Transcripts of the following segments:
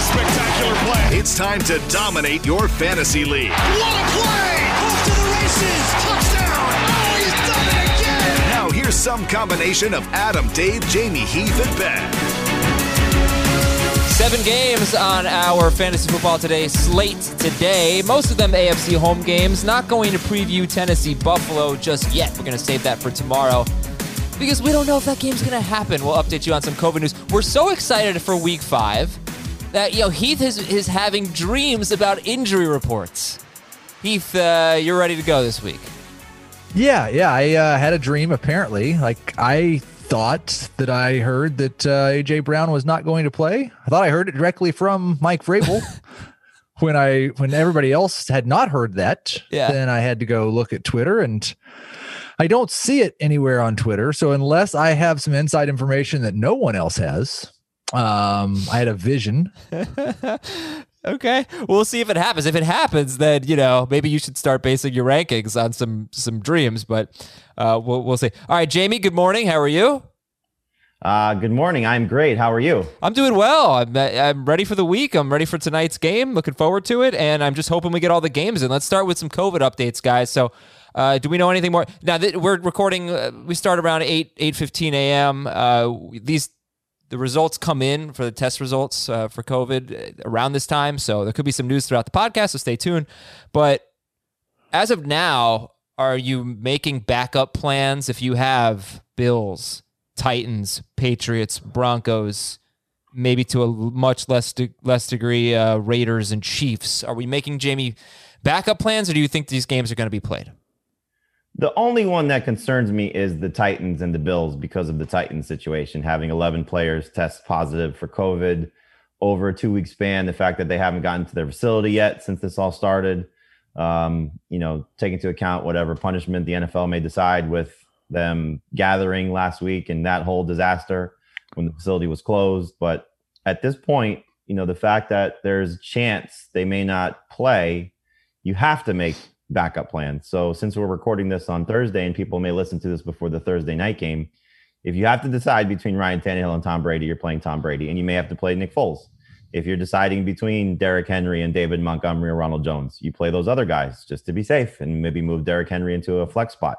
a spectacular play. It's time to dominate your fantasy league. What a play! Off to the races. Touchdown. Oh, he's done it again. Now here's some combination of Adam, Dave, Jamie, Heath, and Ben. Seven games on our Fantasy Football Today slate today. Most of them AFC home games. Not going to preview Tennessee Buffalo just yet. We're going to save that for tomorrow because we don't know if that game's going to happen. We'll update you on some COVID news. We're so excited for week five that, you know, Heath is, is having dreams about injury reports. Heath, uh, you're ready to go this week. Yeah, yeah. I uh, had a dream apparently. Like I thought that I heard that uh, AJ Brown was not going to play. I thought I heard it directly from Mike Vrabel. when I when everybody else had not heard that, Yeah. then I had to go look at Twitter and I don't see it anywhere on Twitter. So unless I have some inside information that no one else has, um, I had a vision. Okay, we'll see if it happens. If it happens, then you know maybe you should start basing your rankings on some some dreams. But uh, we'll we'll see. All right, Jamie. Good morning. How are you? Uh, good morning. I'm great. How are you? I'm doing well. I'm I'm ready for the week. I'm ready for tonight's game. Looking forward to it, and I'm just hoping we get all the games in. Let's start with some COVID updates, guys. So. Uh, do we know anything more? Now that we're recording, uh, we start around eight eight fifteen a.m. Uh, these the results come in for the test results uh, for COVID around this time. So there could be some news throughout the podcast, so stay tuned. But as of now, are you making backup plans if you have Bills, Titans, Patriots, Broncos, maybe to a much less de- less degree uh, Raiders and Chiefs? Are we making Jamie backup plans, or do you think these games are going to be played? The only one that concerns me is the Titans and the Bills because of the Titans situation, having 11 players test positive for COVID over a two week span. The fact that they haven't gotten to their facility yet since this all started, um, you know, take into account whatever punishment the NFL may decide with them gathering last week and that whole disaster when the facility was closed. But at this point, you know, the fact that there's a chance they may not play, you have to make backup plan. So since we're recording this on Thursday and people may listen to this before the Thursday night game, if you have to decide between Ryan Tannehill and Tom Brady, you're playing Tom Brady, and you may have to play Nick Foles. If you're deciding between Derrick Henry and David Montgomery or Ronald Jones, you play those other guys just to be safe and maybe move Derrick Henry into a flex spot.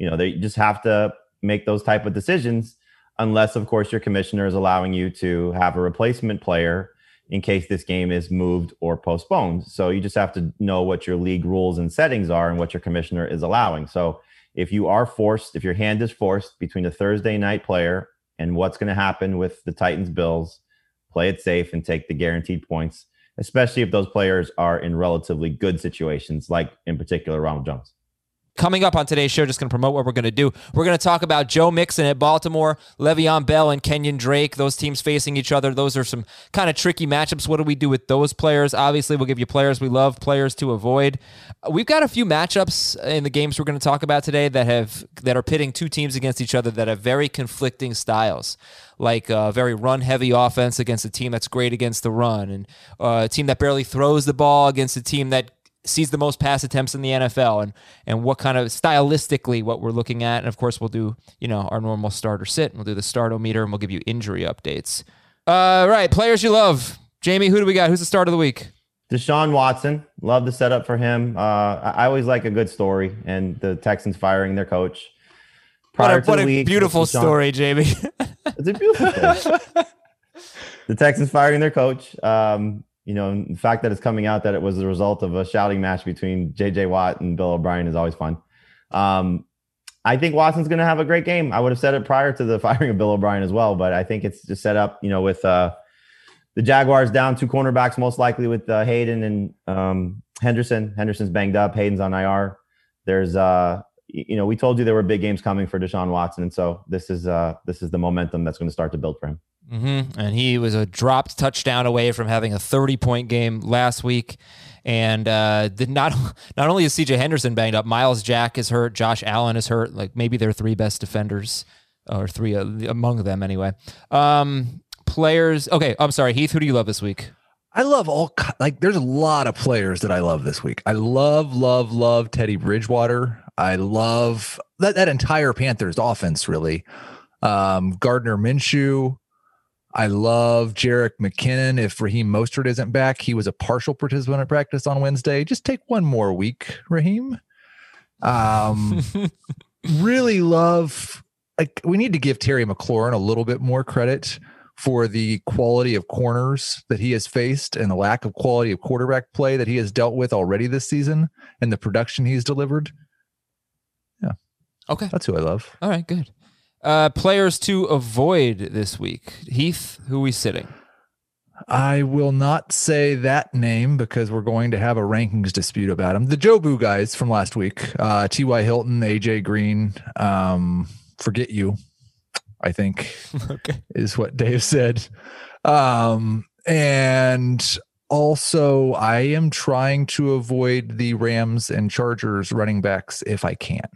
You know, they just have to make those type of decisions, unless, of course, your commissioner is allowing you to have a replacement player in case this game is moved or postponed. So you just have to know what your league rules and settings are and what your commissioner is allowing. So if you are forced, if your hand is forced between a Thursday night player and what's going to happen with the Titans Bills, play it safe and take the guaranteed points, especially if those players are in relatively good situations, like in particular Ronald Jones. Coming up on today's show, just going to promote what we're going to do. We're going to talk about Joe Mixon at Baltimore, Le'Veon Bell and Kenyon Drake. Those teams facing each other. Those are some kind of tricky matchups. What do we do with those players? Obviously, we'll give you players we love, players to avoid. We've got a few matchups in the games we're going to talk about today that have that are pitting two teams against each other that have very conflicting styles like a very run heavy offense against a team that's great against the run, and uh, a team that barely throws the ball against a team that sees the most pass attempts in the NFL, and and what kind of stylistically what we're looking at, and of course we'll do you know our normal starter sit, and we'll do the startometer, and we'll give you injury updates. Uh, right, players you love, Jamie. Who do we got? Who's the start of the week? Deshaun Watson, love the setup for him. Uh, I always like a good story, and the Texans firing their coach. What Prior a, to what a week, beautiful Deshaun- story, Jamie. It's a beautiful the Texans firing their coach. Um, you know, the fact that it's coming out that it was the result of a shouting match between J.J. Watt and Bill O'Brien is always fun. Um, I think Watson's going to have a great game. I would have said it prior to the firing of Bill O'Brien as well, but I think it's just set up, you know, with uh, the Jaguars down two cornerbacks, most likely with uh, Hayden and um, Henderson. Henderson's banged up. Hayden's on IR. There's, uh, you know, we told you there were big games coming for Deshaun Watson, and so this is uh, this is the momentum that's going to start to build for him. Hmm And he was a dropped touchdown away from having a 30 point game last week. And uh, did not not only is CJ Henderson banged up, Myles Jack is hurt, Josh Allen is hurt. Like maybe their three best defenders, or three uh, among them anyway. Um, players. Okay, I'm sorry, Heath. Who do you love this week? I love all like there's a lot of players that I love this week. I love, love, love Teddy Bridgewater. I love that that entire Panthers offense really. Um, Gardner Minshew. I love Jerick McKinnon. If Raheem Mostert isn't back, he was a partial participant at practice on Wednesday. Just take one more week, Raheem. Um, really love like we need to give Terry McLaurin a little bit more credit for the quality of corners that he has faced and the lack of quality of quarterback play that he has dealt with already this season and the production he's delivered. Yeah. Okay, That's who I love. all right, good. Uh, players to avoid this week. Heath, who we sitting? I will not say that name because we're going to have a rankings dispute about him. The Jobu guys from last week, uh, T.Y. Hilton, AJ Green, um, forget you, I think okay. is what Dave said. Um, and also, I am trying to avoid the Rams and Chargers running backs if I can.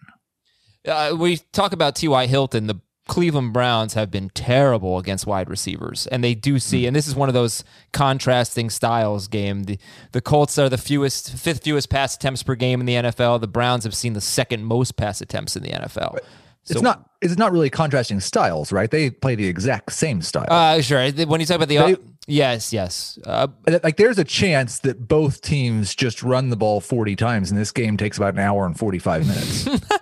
Uh, we talk about T.Y. Hilton. The Cleveland Browns have been terrible against wide receivers, and they do see, and this is one of those contrasting styles game. The the Colts are the fewest, fifth fewest pass attempts per game in the NFL. The Browns have seen the second most pass attempts in the NFL. It's So- not. It's not really contrasting styles, right? They play the exact same style. Uh, sure. When you talk about the, They- yes, yes. Uh, like there's a chance that both teams just run the ball 40 times and this game takes about an hour and 45 minutes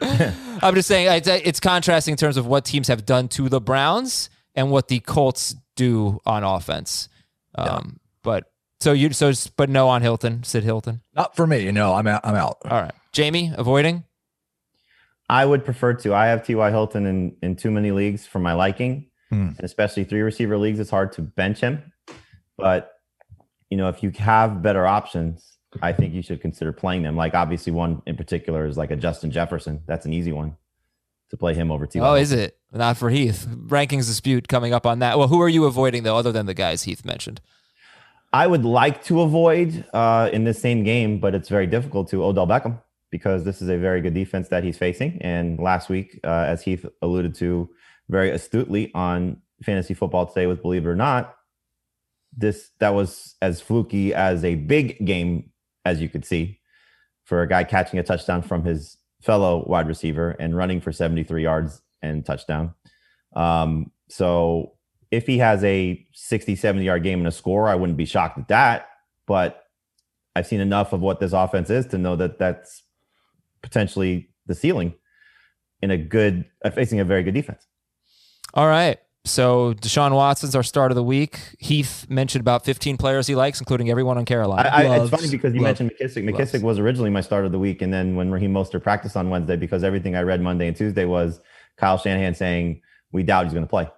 I'm just saying it's, it's contrasting in terms of what teams have done to the Browns and what the Colts do on offense. Um, But so you so but no on Hilton, Sid Hilton. not for me no i'm out i'm out All right, Jamie, avoiding. I would prefer to. I have T.Y. Hilton in, in too many leagues for my liking, Hmm. and especially three receiver leagues. It's hard to bench him. But, you know, if you have better options, I think you should consider playing them. Like, obviously, one in particular is like a Justin Jefferson. That's an easy one to play him over T.Y. Oh, is it not for Heath? Rankings dispute coming up on that. Well, who are you avoiding though, other than the guys Heath mentioned? I would like to avoid uh, in this same game, but it's very difficult to Odell Beckham because this is a very good defense that he's facing. And last week, uh, as Heath alluded to very astutely on fantasy football today with Believe It or Not, this that was as fluky as a big game as you could see for a guy catching a touchdown from his fellow wide receiver and running for 73 yards and touchdown. Um, so if he has a 60, 70 yard game and a score, I wouldn't be shocked at that. But I've seen enough of what this offense is to know that that's potentially the ceiling in a good, uh, facing a very good defense. All right. So Deshaun Watson's our start of the week. Heath mentioned about 15 players he likes, including everyone on I, Carolina. I, it's funny because you love- mentioned McKissic. loves. McKissic was originally my start of the week. And then when Raheem Mostert practiced on Wednesday, because everything I read Monday and Tuesday was Kyle Shanahan saying, we doubt he's going to play.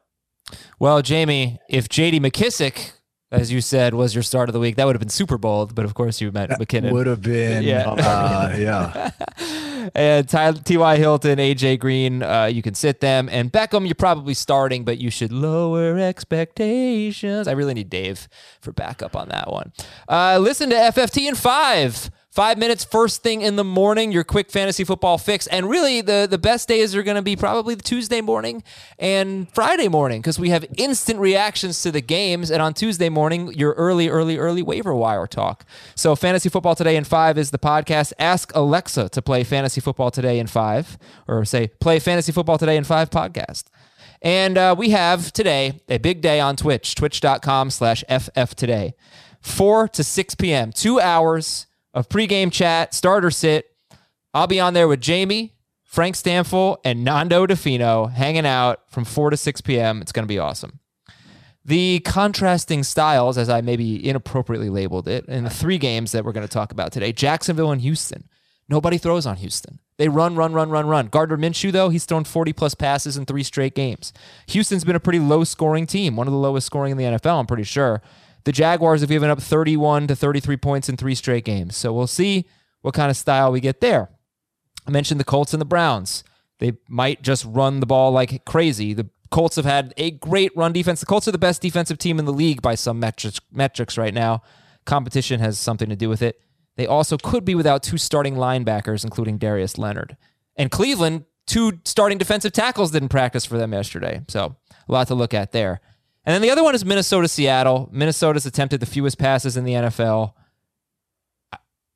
well, Jamie, if J.D. McKissic, as you said, was your start of the week, that would have been super bold. But of course, you meant McKinnon. would have been Yeah. uh, yeah and Ty- T.Y. Hilton, A.J. Green, uh, you can sit them. And Beckham, you're probably starting, but you should lower expectations. I really need Dave for backup on that one. Uh, listen to FFT and five. Five minutes first thing in the morning, your quick fantasy football fix. And really, the, the best days are going to be probably the Tuesday morning and Friday morning because we have instant reactions to the games. And on Tuesday morning, your early, early, early waiver wire talk. So, Fantasy Football Today in Five is the podcast. Ask Alexa to play Fantasy Football Today in Five, or say, play Fantasy Football Today in Five podcast. And uh, we have today a big day on Twitch, twitch.com slash FF Today. 4 to 6 p.m. Two hours of pregame chat, starter sit. I'll be on there with Jamie, Frank Stampfle, and Nando Di Fino hanging out from 4 to 6 p.m. It's going to be awesome. The contrasting styles, as I maybe inappropriately labeled it, in the three games that we're going to talk about today Jacksonville and Houston. Nobody throws on Houston. They run, run, run, run, run. Gardner Minshew, though, he's thrown 40 plus passes in three straight games. Houston's been a pretty low scoring team, one of the lowest scoring in the NFL, I'm pretty sure. The Jaguars have given up 31 to 33 points in three straight games. So we'll see what kind of style we get there. I mentioned the Colts and the Browns. They might just run the ball like crazy. The Colts have had a great run defense. The Colts are the best defensive team in the league by some metrics, metrics right now. Competition has something to do with it. They also could be without two starting linebackers, including Darius Leonard. And Cleveland, two starting defensive tackles didn't practice for them yesterday. So a lot to look at there. And then the other one is Minnesota Seattle. Minnesota's attempted the fewest passes in the NFL.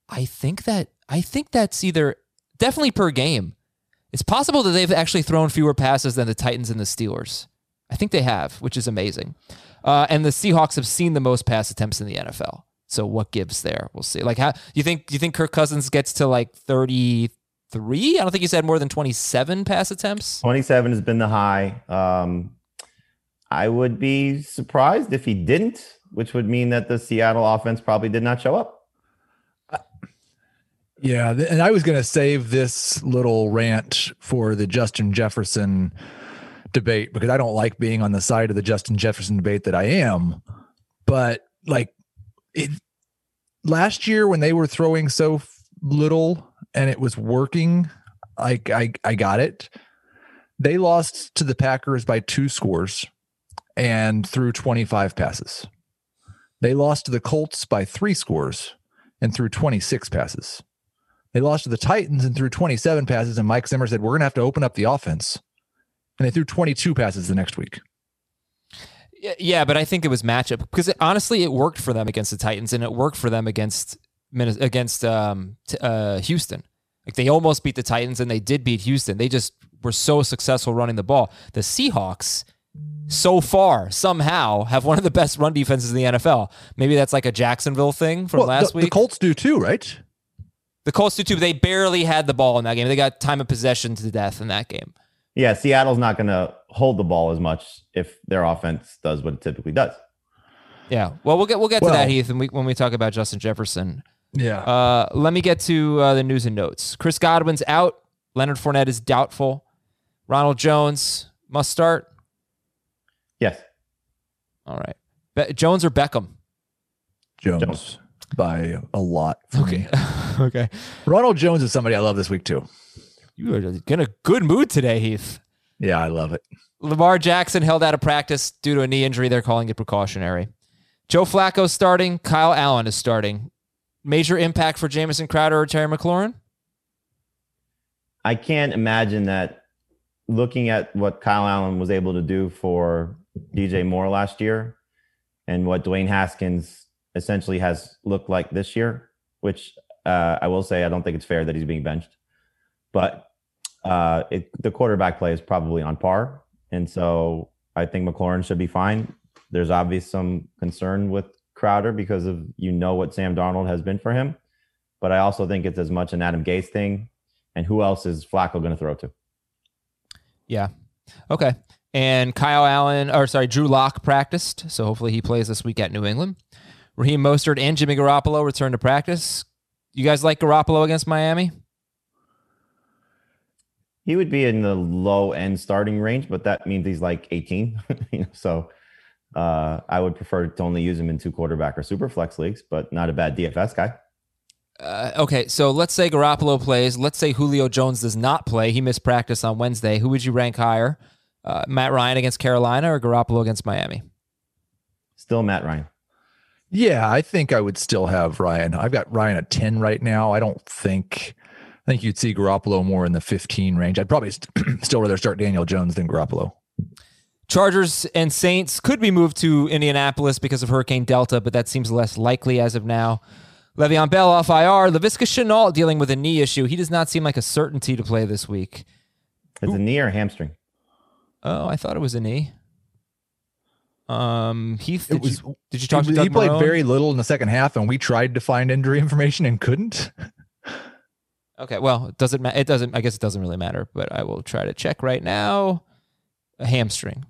I think that I think that's either definitely per game. It's possible that they've actually thrown fewer passes than the Titans and the Steelers. I think they have, which is amazing. Uh, and the Seahawks have seen the most pass attempts in the NFL. So what gives there? We'll see. Like how do you think you think Kirk Cousins gets to like 33? I don't think he's had more than 27 pass attempts. 27 has been the high. Um, I would be surprised if he didn't, which would mean that the Seattle offense probably did not show up. Yeah, and I was going to save this little rant for the Justin Jefferson debate because I don't like being on the side of the Justin Jefferson debate that I am. But like it last year when they were throwing so little and it was working, I I I got it. They lost to the Packers by two scores and threw 25 passes. They lost to the Colts by three scores and threw 26 passes. They lost to the Titans and threw 27 passes, and Mike Zimmer said, We're going to have to open up the offense. And they threw 22 passes the next week. Yeah, but I think it was matchup because it, honestly, it worked for them against the Titans and it worked for them against against um, uh, Houston. Like they almost beat the Titans and they did beat Houston. They just were so successful running the ball. The Seahawks, so far, somehow have one of the best run defenses in the NFL. Maybe that's like a Jacksonville thing from Well, last the, week. the Colts do too, right? The Colts do too. but They barely had the ball in that game. They got time of possession to death in that game. Yeah, Seattle's not going to hold the ball as much if their offense does what it typically does. Yeah. Well, we'll get we'll get to that, Heath, when we, when we talk about Justin Jefferson. Yeah. Uh, let me get to uh, the news and notes. Chris Godwin's out. Leonard Fournette is doubtful. Ronald Jones must start. Yes. All right. Be- Jones or Beckham? Jones, Jones. by a lot for me. okay. Ronald Jones is somebody I love this week too. You are in a good mood today, Heath. Yeah, I love it. Lamar Jackson held out of practice due to a knee injury. They're calling it precautionary. Joe Flacco starting. Kyle Allen is starting. Major impact for Jamison Crowder or Terry McLaurin? I can't imagine that looking at what Kyle Allen was able to do for DJ Moore last year and what Dwayne Haskins essentially has looked like this year, which uh, I will say I don't think it's fair that he's being benched, but uh, it, the quarterback play is probably on par. And so I think McLaurin should be fine. There's obviously some concern with Crowder because of you know what Sam Darnold has been for him. But I also think it's as much an Adam Gase thing. And who else is Flacco going to throw to? Yeah. Okay. And Kyle Allen, or sorry, Drew Lock practiced, so hopefully he plays this week at New England. Raheem Mostert and Jimmy Garoppolo return to practice. You guys like Garoppolo against Miami? He would be in the low end starting range, but that means he's like 18. you know, so uh, I would prefer to only use him in two quarterback or super flex leagues, but not a bad DFS guy. Uh, okay, so let's say Garoppolo plays. Let's say Julio Jones does not play. He missed practice on Wednesday. Who would you rank higher? Uh, Matt Ryan against Carolina or Garoppolo against Miami? Still Matt Ryan. Yeah, I think I would still have Ryan. I've got Ryan at 10 right now. I don't think I think you'd see Garoppolo more in the 15 range. I'd probably st- still rather start Daniel Jones than Garoppolo. Chargers and Saints could be moved to Indianapolis because of Hurricane Delta, but that seems less likely as of now. Le'Veon Bell off IR. LaVisca Shenault dealing with a knee issue. He does not seem like a certainty to play this week. It's a knee or hamstring. Oh, I thought it was a knee. Um, Heath, did, was- you, did you talk to he played Marrone? very little in the second half, and we tried to find injury information and couldn't. Okay, well, it doesn't matter. it doesn't I guess it doesn't really matter, but I will try to check right now. A hamstring.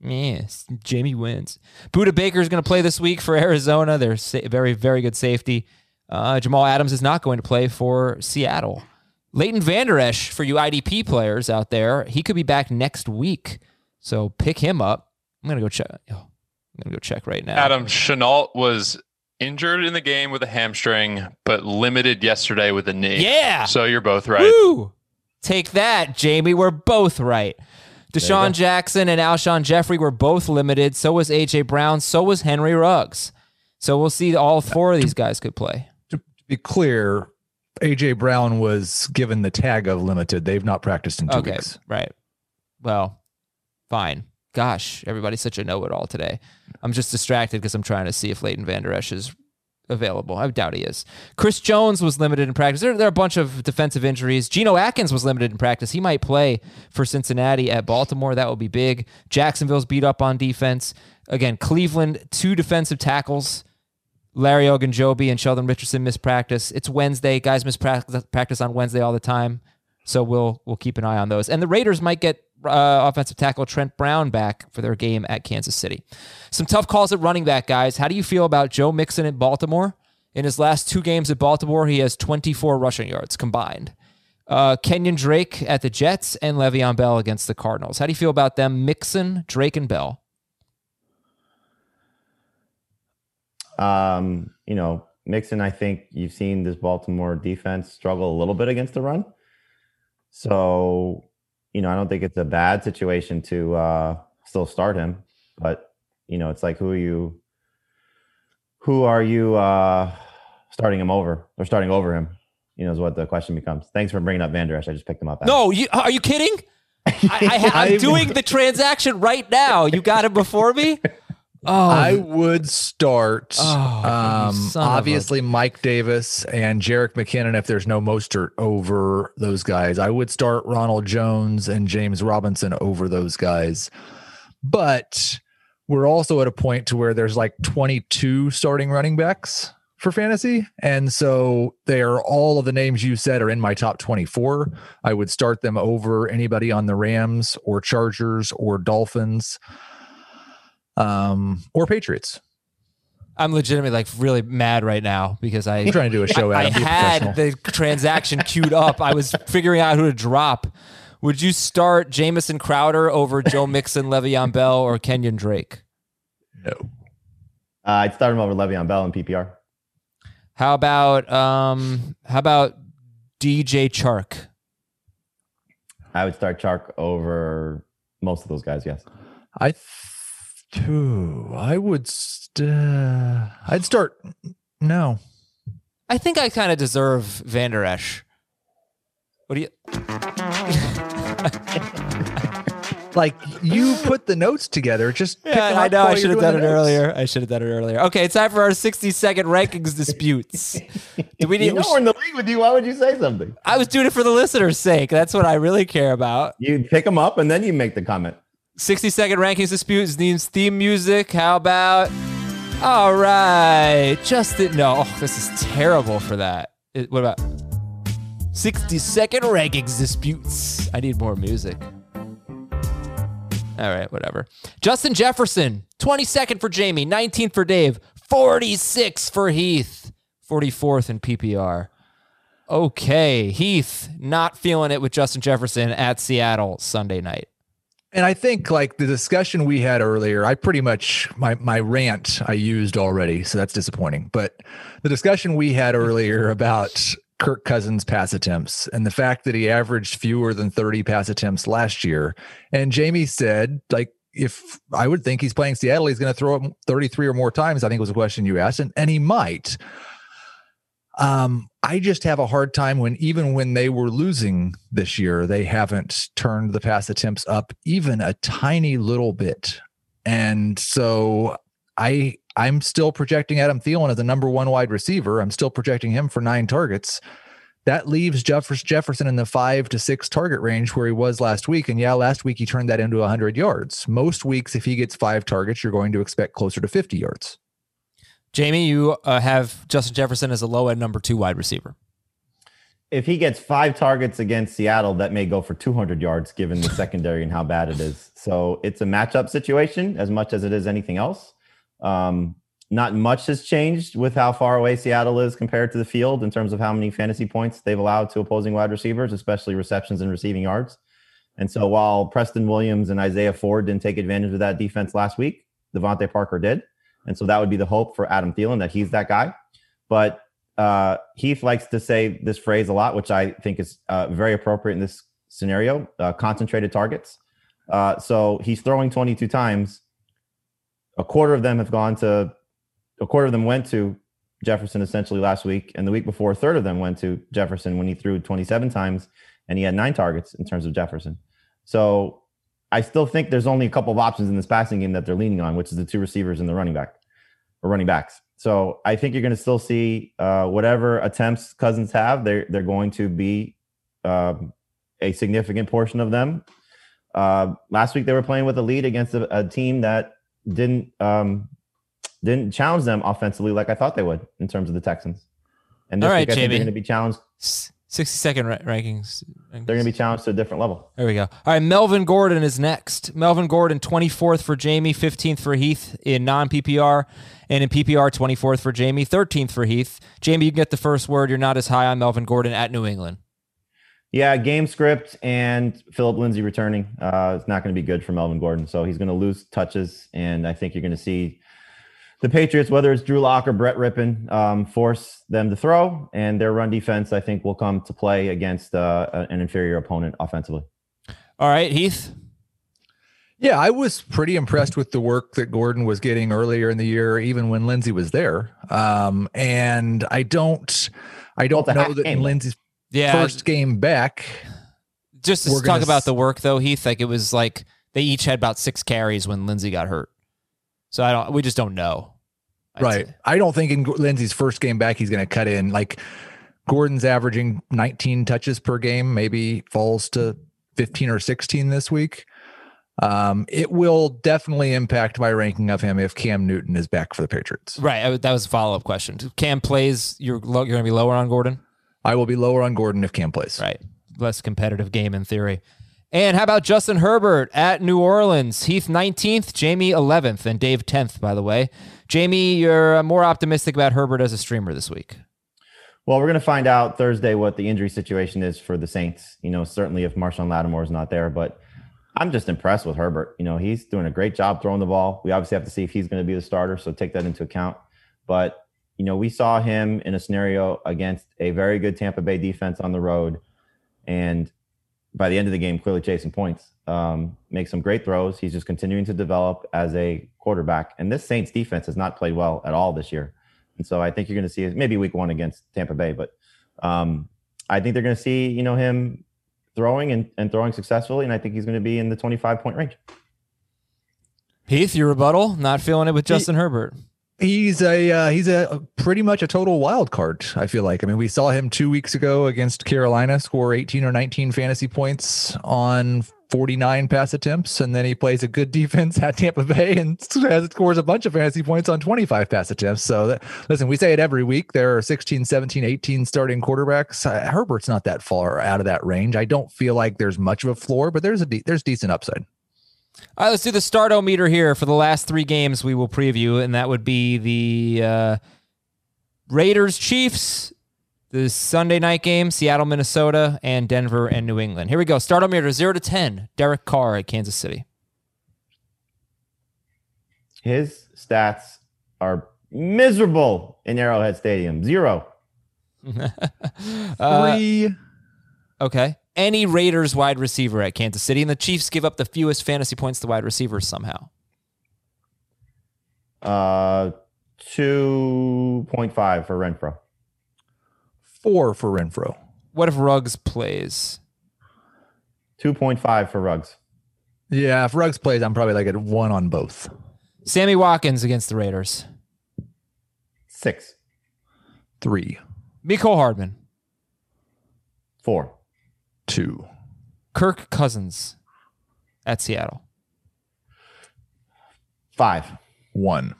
Yes, Jamie wins. Budda Baker is going to play this week for Arizona. They're sa- very very good safety. Uh, Jamal Adams is not going to play for Seattle. Leighton Vander Esch for you IDP players out there, he could be back next week. So pick him up. I'm going to go check. Oh, I'm going to go check right now. Adam Shenault was injured in the game with a hamstring, but limited yesterday with a knee. Yeah. So you're both right. Woo! Take that, Jamie. We're both right. DeSean Jackson and Alshon Jeffery were both limited. So was AJ Brown. So was Henry Ruggs. So we'll see all four of these guys could play. to be clear, AJ Brown was given the tag of limited. They've not practiced in two Okay, weeks. right. Well, fine. Gosh, everybody's such a know-it-all today. I'm just distracted because I'm trying to see if Leighton Vander Esch is available. I doubt he is. Chris Jones was limited in practice. There, there are a bunch of defensive injuries. Geno Atkins was limited in practice. He might play for Cincinnati at Baltimore. That will be big. Jacksonville's beat up on defense. Again, Cleveland, two defensive tackles. Larry Ogunjobi and Sheldon Richardson miss practice. It's Wednesday. Guys miss practice, on Wednesday all the time. So we'll we'll keep an eye on those. And the Raiders might get uh, offensive tackle Trent Brown back for their game at Kansas City. Some tough calls at running back, guys. How do you feel about Joe Mixon at Baltimore? In his last two games at Baltimore, he has 24 rushing yards combined. Uh, Kenyon Drake at the Jets and Le'Veon Bell against the Cardinals. How do you feel about them? Mixon, Drake, and Bell. Um, you know, Mixon, I think you've seen this Baltimore defense struggle a little bit against the run. So, you know, I don't think it's a bad situation to uh, still start him. But, you know, it's like who are you who are you uh, starting him over or starting over him? You know, is what the question becomes. Thanks for bringing up Van Der Esch. I just picked him up. No, you, are you kidding? I, I, I'm doing the transaction right now. You got it before me? Oh, I would start Oh, um, of a- obviously Mike Davis and Jerick McKinnon if there's no Mostert over those guys. I would start Ronald Jones and James Robinson over those guys. But we're also at a point to where there's like 22 starting running backs for fantasy. And so they are all of the names you said are in my top 24. I would start them over anybody on the Rams or Chargers or Dolphins um, or Patriots. I'm legitimately like really mad right now because I I'm trying to do a show. I, I Adam. Be had the transaction queued up. I was figuring out who to drop. Would you start Jamison Crowder over Joe Mixon, Le'Veon Bell, or Kenyon Drake? no. Uh, I'd start him over Le'Veon Bell in PPR. How about um how about DJ Chark? I would start Chark over most of those guys. Yes. I th- ooh, I would st- uh, I'd start no. I think I kind of deserve Vander Esch. What do you Like you put the notes together, just pick Yeah, them I up know. I should have done it notes. earlier. I should have done it earlier. Okay, it's time for our 60 second rankings disputes. Do we need? You know we're in the league with you. Why would you say something? I was doing it for the listeners' sake. That's what I really care about. You pick them up and then you make the comment. 60 second rankings disputes needs theme music. How about? All right, Justin. No, oh, this is terrible for that. It- what about 60 second rankings disputes? I need more music. All right, whatever. Justin Jefferson, 22nd for Jamie, 19th for Dave, 46 for Heath, 44th in PPR. Okay, Heath, not feeling it with Justin Jefferson at Seattle Sunday night. And I think like the discussion we had earlier, I pretty much my my rant I used already, so that's disappointing. But the discussion we had earlier about Kirk Cousins pass attempts and the fact that he averaged fewer than 30 pass attempts last year. And Jamie said, like, if I would think he's playing Seattle, he's going to throw it 33 or more times. I think was a question you asked, and, and he might. Um, I just have a hard time when even when they were losing this year, they haven't turned the pass attempts up even a tiny little bit. And so I I'm still projecting Adam Thielen as the number one wide receiver. I'm still projecting him for nine targets. that leaves Jefferson in the five to six target range where he was last week. And yeah, last week he turned that into 100 yards. Most weeks, if he gets five targets, you're going to expect closer to 50 yards. Jamie, you uh, have Justin Jefferson as a low end number two wide receiver. If he gets five targets against Seattle, that may go for 200 yards given the secondary and how bad it is. So it's a matchup situation as much as it is anything else. Um, not much has changed with how far away Seattle is compared to the field in terms of how many fantasy points they've allowed to opposing wide receivers, especially receptions and receiving yards. And so while Preston Williams and Isaiah Ford didn't take advantage of that defense last week, DeVante Parker did. And so that would be the hope for Adam Thielen that he's that guy. But uh, Heath likes to say this phrase a lot, which I think is uh, very appropriate in this scenario uh, concentrated targets. Uh, so he's throwing 22 times. A quarter of them have gone to a quarter of them went to Jefferson essentially last week, and the week before, a third of them went to Jefferson when he threw 27 times, and he had nine targets in terms of Jefferson. So I still think there's only a couple of options in this passing game that they're leaning on, which is the two receivers and the running back or running backs. So I think you're going to still see uh, whatever attempts Cousins have. They're they're going to be um, a significant portion of them. Uh, last week they were playing with a lead against a, a team that didn't um, didn't challenge them offensively like I thought they would in terms of the Texans. And this All right, week I think Jamie. they're going to be challenged. S- 60 second ra- rankings. They're going to be challenged to a different level. There we go. All right, Melvin Gordon is next. Melvin Gordon, 24th for Jamie, 15th for Heath in non PPR, and in PPR, 24th for Jamie, 13th for Heath. Jamie, you can get the first word. You're not as high on Melvin Gordon at New England. Yeah, game script and Phillip Lindsay returning. Uh, it's not going to be good for Melvin Gordon. So he's going to lose touches, and I think you're going to see the Patriots, whether it's Drew Lock or Brett Rypien, um, force them to throw, and their run defense, I think, will come to play against uh, an inferior opponent offensively. All right, Heath. Yeah, I was pretty impressed with the work that Gordon was getting earlier in the year, even when Lindsay was there. Um, and I don't, I don't Well, know that game, in though. Lindsay's Yeah. first game back, just to talk about s- the work though, Heath, like it was like they each had about six carries when Lindsay got hurt. So I don't we just don't know. I'd right? say. I don't think in Lindsay's first game back he's going to cut in. Like Gordon's averaging 19 touches per game, maybe falls to 15 or 16 this week. Um, it will definitely impact my ranking of him if Cam Newton is back for the Patriots. Right. I, that was a follow up question. Cam plays, you're low, you're going to be lower on Gordon. I will be lower on Gordon if Cam plays. Right. Less competitive game in theory. And how about Justin Herbert at New Orleans? Heath 19th, Jamie 11th, and Dave 10th, by the way. Jamie, you're uh, more optimistic about Herbert as a streamer this week. Well, we're going to find out Thursday what the injury situation is for the Saints. You know, certainly if Marshon Lattimore is not there, but I'm just impressed with Herbert. You know, he's doing a great job throwing the ball. We obviously have to see if he's going to be the starter, so take that into account. But you know, we saw him in a scenario against a very good Tampa Bay defense on the road, and by the end of the game, clearly chasing points. Um, make some great throws. He's just continuing to develop as a quarterback. And this Saints defense has not played well at all this year. And so I think you're going to see maybe week one against Tampa Bay, but um, I think they're going to see you know him throwing and, and throwing successfully, and I think he's going to be in the 25 point range. Heath, your rebuttal? Not feeling it with Justin Herbert. He's a uh, he's a pretty much a total wild card. I feel like. I mean, we saw him two weeks ago against Carolina score 18 or 19 fantasy points on 49 pass attempts, and then he plays a good defense at Tampa Bay and has scores a bunch of fantasy points on 25 pass attempts. So that, listen, we say it every week. There are 16, 17, 18 starting quarterbacks. Uh, Herbert's not that far out of that range. I don't feel like there's much of a floor, but there's a de- there's decent upside. All right, let's do the startometer here for the last three games we will preview, and that would be the uh, Raiders Chiefs, the Sunday night game, Seattle, Minnesota, and Denver and New England. Here we go. Startometer 0 to 10. Derek Carr at Kansas City. His stats are miserable in Arrowhead Stadium. Zero. Uh, Three. okay. Any Raiders wide receiver at Kansas City, and the Chiefs give up the fewest fantasy points to wide receivers somehow. Uh, 2.5 for Renfrow. Four for Renfrow. What if Ruggs plays? 2.5 for Ruggs. Yeah, if Ruggs plays, I'm probably like at one on both. Sammy Watkins against the Raiders. Six. Three. Mecole Hardman. Four. Two. Kirk Cousins at Seattle. Five. One.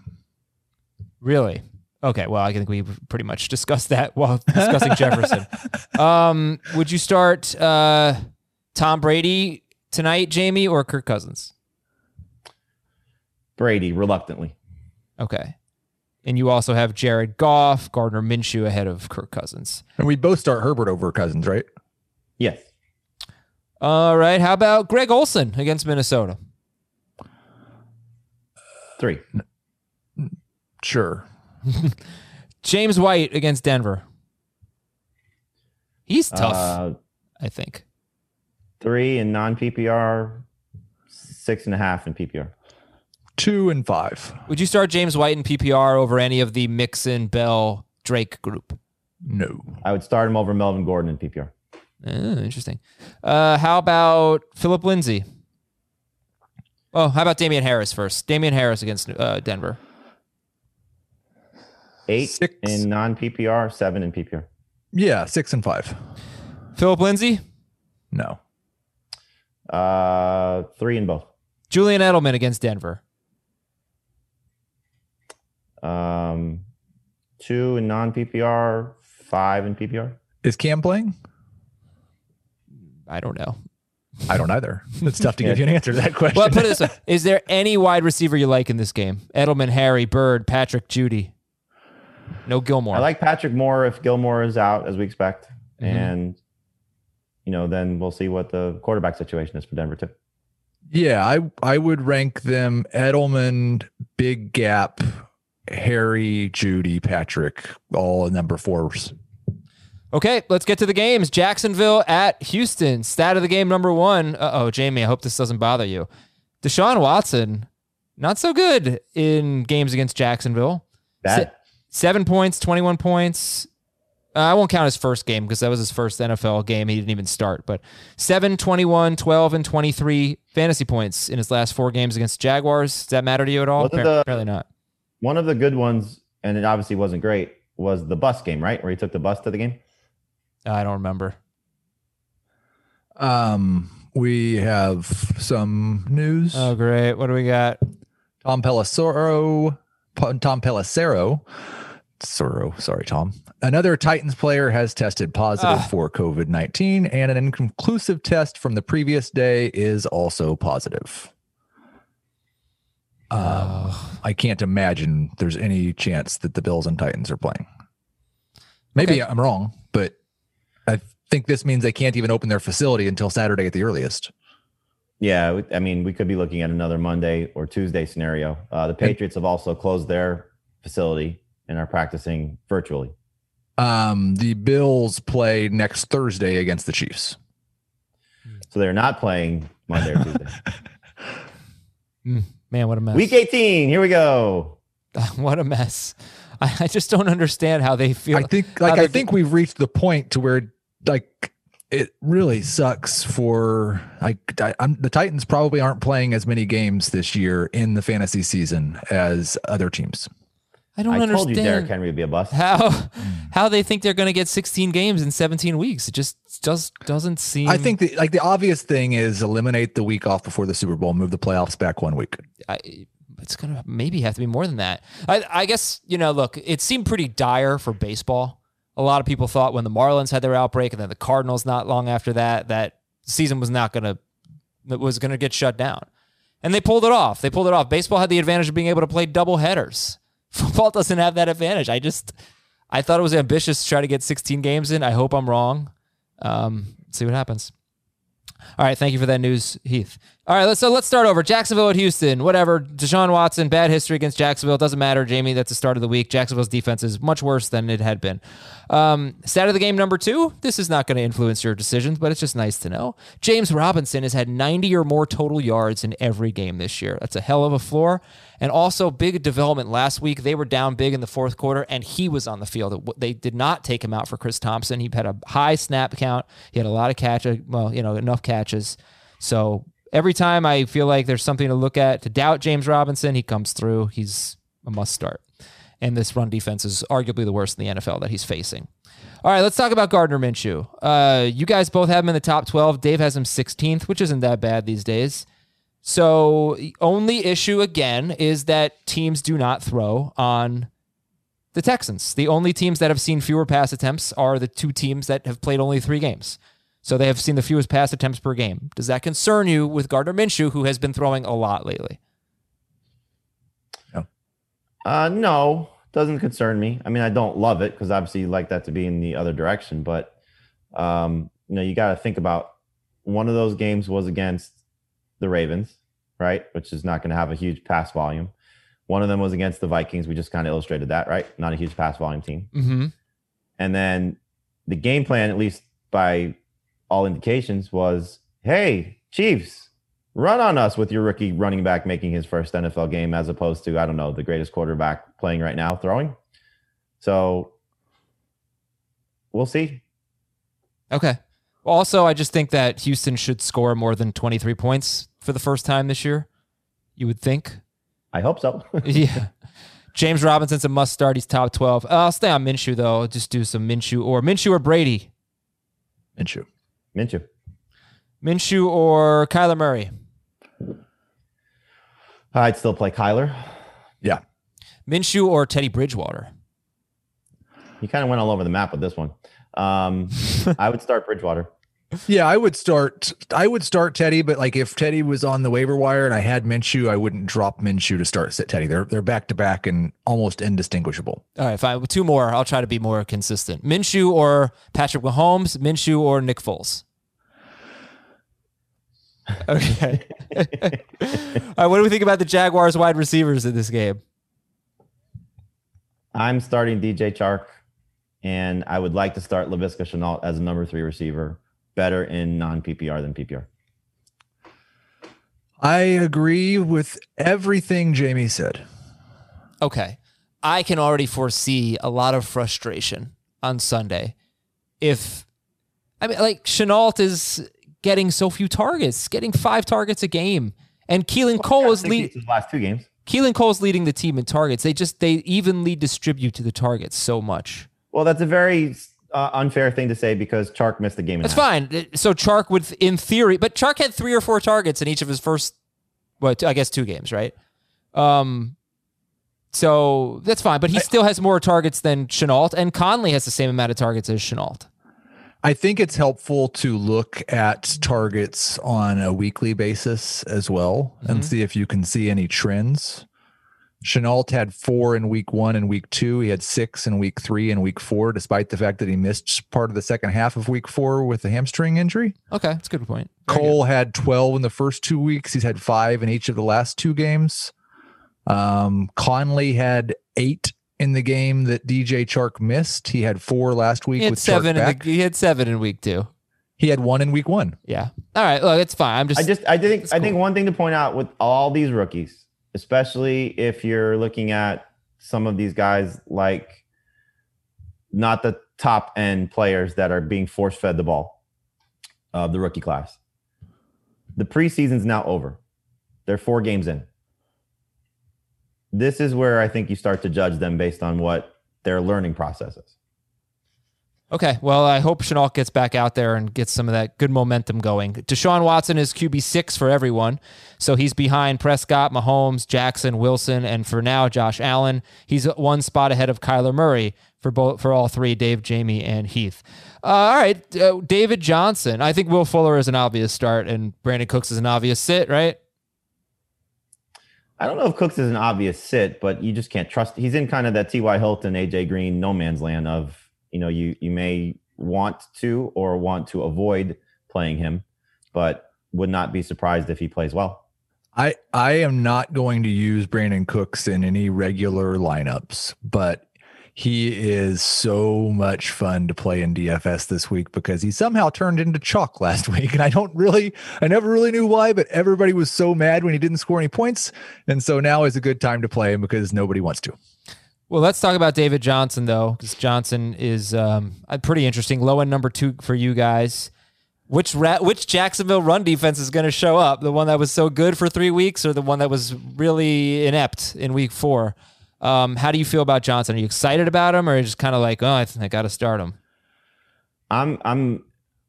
Really? Okay. Well, I think we pretty much discussed that while discussing Jefferson. Um, would you start uh, Tom Brady tonight, Jamie, or Kirk Cousins? Brady, reluctantly. Okay. And you also have Jared Goff, Gardner Minshew ahead of Kirk Cousins. And we both start Herbert over Cousins, right? Yes. All right. How about Greg Olsen against Minnesota? Three. Sure. James White against Denver. He's tough, Uh, I think. three in non PPR, six and a half in PPR. Two and five. Would you start James White in PPR over any of the Mixon, Bell, Drake group? No. I would start him over Melvin Gordon in PPR. Oh, interesting. Uh, how about Phillip Lindsay? Oh, how about Damien Harris first? Damien Harris against uh, Denver. Eight Six. in non PPR, seven in PPR. Yeah, six and five. Phillip Lindsay, No. Uh, three in both. Julian Edelman against Denver. Um, two in non PPR, five in PPR. Is Cam playing? I don't know. I don't either. It's tough to give you an answer to that question. Well, put it this way: Is there any wide receiver you like in this game? Edelman, Harry, Byrd, Patrick, Jeudy. No Gilmore. I like Patrick Moore if Gilmore is out, as we expect. Mhm. And, you know, then we'll see what the quarterback situation is for Denver, too. yeah, I I would rank them Edelman, Big Gap, Harry, Jeudy, Patrick, all number fours. Okay, let's get to the games. Jacksonville at Houston. Stat of the game number one. Uh oh, Jamie, I hope this doesn't bother you. Deshaun Watson, not so good in games against Jacksonville. Bad. Se- seven points, 21 points. Uh, I won't count his first game because that was his first NFL game. He didn't even start. But 7, 21, 12, and 23 fantasy points in his last four games against Jaguars. Does that matter to you at all? Wasn't the- Apparently not. One of the good ones, and it obviously wasn't great, was the bus game, right? Where he took the bus to the game. I don't remember. Um, we have some news. Oh, great. What do we got? Tom Pelissero, Tom Pelissero, Soro, sorry, Tom. Another Titans player has tested positive Ah. for COVID 19, and an inconclusive test from the previous day is also positive. Um, I can't imagine there's any chance that the Bills and Titans are playing. Maybe Okay. I'm wrong, but I think this means they can't even open their facility until Saturday at the earliest. Yeah, I mean, we could be looking at another Monday or Tuesday scenario. Uh, the Patriots have also closed their facility and are practicing virtually. Um, the Bills play next Thursday against the Chiefs. So they're not playing Monday or Tuesday. Man, what a mess. Week 18, here we go. what a mess. I, I just don't understand how they feel. I think like I they're think we've reached the point to where like it really sucks for like I, I'm, the Titans probably aren't playing as many games this year in the fantasy season as other teams. I don't I told understand you Derrick Henry would be a bust. how mm. how they think they're going to get 16 games in 17 weeks. It just just doesn't seem. I think the like the obvious thing is eliminate the week off before the Super Bowl, move the playoffs back one week. I, it's gonna maybe have to be more than that. I, I guess you know. Look, it seemed pretty dire for baseball. A lot of people thought when the Marlins had their outbreak, and then the Cardinals not long after that, that season was not gonna was gonna get shut down, and they pulled it off. They pulled it off. Baseball had the advantage of being able to play double headers. Football doesn't have that advantage. I just I thought it was ambitious to try to get 16 games in. I hope I'm wrong. Um, see what happens. All right, thank you for that news, Heath. All right, let's so let's start over. Jacksonville at Houston, whatever. Deshaun Watson, bad history against Jacksonville. Doesn't matter, Jamie. That's the start of the week. Jacksonville's defense is much worse than it had been. Um, stat of the game number two. This is not going to influence your decisions, but it's just nice to know. James Robinson has had 90 or more total yards in every game this year. That's a hell of a floor. And also big development last week. They were down big in the fourth quarter, and he was on the field. They did not take him out for Chris Thompson. He had a high snap count. He had a lot of catches. Well, you know, enough catches. So every time I feel like there's something to look at to doubt James Robinson, he comes through. He's a must start. And this run defense is arguably the worst in the NFL that he's facing. All right, let's talk about Gardner Minshew. Uh, you guys both have him in the top 12. Dave has him 16th, which isn't that bad these days. So, only issue again is that teams do not throw on the Texans. The only teams that have seen fewer pass attempts are the two teams that have played only three games. So, they have seen the fewest pass attempts per game. Does that concern you with Gardner Minshew, who has been throwing a lot lately? Uh, no, doesn't concern me. I mean, I don't love it because obviously you like that to be in the other direction, but um, you know, you got to think about one of those games was against the Ravens, right? Which is not going to have a huge pass volume. One of them was against the Vikings. We just kind of illustrated that, right? Not a huge pass volume team. Mm-hmm. And then the game plan, at least by all indications, was hey, Chiefs, run on us with your rookie running back making his first NFL game as opposed to, I don't know, the greatest quarterback playing right now throwing. So we'll see. Okay. Also, I just think that Houston should score more than 23 points for the first time this year. You would think. I hope so. yeah. James Robinson's a must start. He's top 12. Uh, I'll stay on Minshew, though. Just do some Minshew or Minshew or Brady. Minshew. Minshew. Minshew or Kyler Murray. I'd still play Kyler. Yeah. Minshew or Teddy Bridgewater. He kind of went all over the map with this one. Um, I would start Bridgewater. Yeah, I would start. I would start Teddy, but like if Teddy was on the waiver wire and I had Minshew, I wouldn't drop Minshew to start sit Teddy. They're they're back to back and almost indistinguishable. All right, fine. Two more. I'll try to be more consistent. Minshew or Patrick Mahomes. Minshew or Nick Foles. Okay. All right. What do we think about the Jaguars wide receivers in this game? I'm starting DJ Chark, and I would like to start Laviska Shenault as a number three receiver, better in non PPR than PPR. I agree with everything Jamie said. Okay. I can already foresee a lot of frustration on Sunday. If I mean like Shenault is getting so few targets, getting five targets a game. And Keelan Cole is lead His last two games. Keelan Cole's leading the team in targets. They just they evenly distribute to the targets so much. Well, that's a very uh, unfair thing to say because Chark missed the game. That's half. fine. So Chark would, in theory, but Chark had three or four targets in each of his first, what I guess two games, right? Um, so that's fine. But he still has more targets than Shenault, and Conley has the same amount of targets as Shenault. I think it's helpful to look at targets on a weekly basis as well and see if you can see any trends. Shenault had four in week one and week two. He had six in week three and week four, despite the fact that he missed part of the second half of week four with a hamstring injury. Okay, that's a good point. Very Cole had 12 in the first two weeks. He's had five in each of the last two games. Um, Conley had eight in the game that DJ Chark missed. He had four last week He had with seven. Chark In the, he had seven in week two. he had one in week one. Yeah. All right. Look, it's fine. I'm just. I just I think It's I think one thing to point out with all these rookies, especially if you're looking at some of these guys like not the top end players that are being force fed the ball of the rookie class. The preseason's now over. They're four games in. This is where I think you start to judge them based on what their learning process is. Okay, well, I hope Shenault gets back out there and gets some of that good momentum going. Deshaun Watson is QB six for everyone, so he's behind Prescott, Mahomes, Jackson, Wilson, and for now Josh Allen. He's one spot ahead of Kyler Murray for both for all three: Dave, Jamie, and Heath. Uh, all right, uh, David Johnson. I think Will Fuller is an obvious start, and Brandin Cooks is an obvious sit, right? I don't know if Cooks is an obvious sit, but you just can't trust. He's in kind of that T.Y. Hilton, AJ Green, no man's land of you know you you may want to or want to avoid playing him, but would not be surprised if he plays well. I I am not going to use Brandin Cooks in any regular lineups, but he is so much fun to play in DFS this week because he somehow turned into chalk last week. And I don't really, I never really knew why, but everybody was so mad when he didn't score any points. And so now is a good time to play him because nobody wants to. Well, let's talk about David Johnson though, because Johnson is um, pretty interesting. Low end number two for you guys. Which ra- which Jacksonville run defense is going to show up? The one that was so good for three weeks, or the one that was really inept in week four? Um, how do you feel about Johnson? Are you excited about him, or just kind of like, oh, I, I got to start him? I'm I'm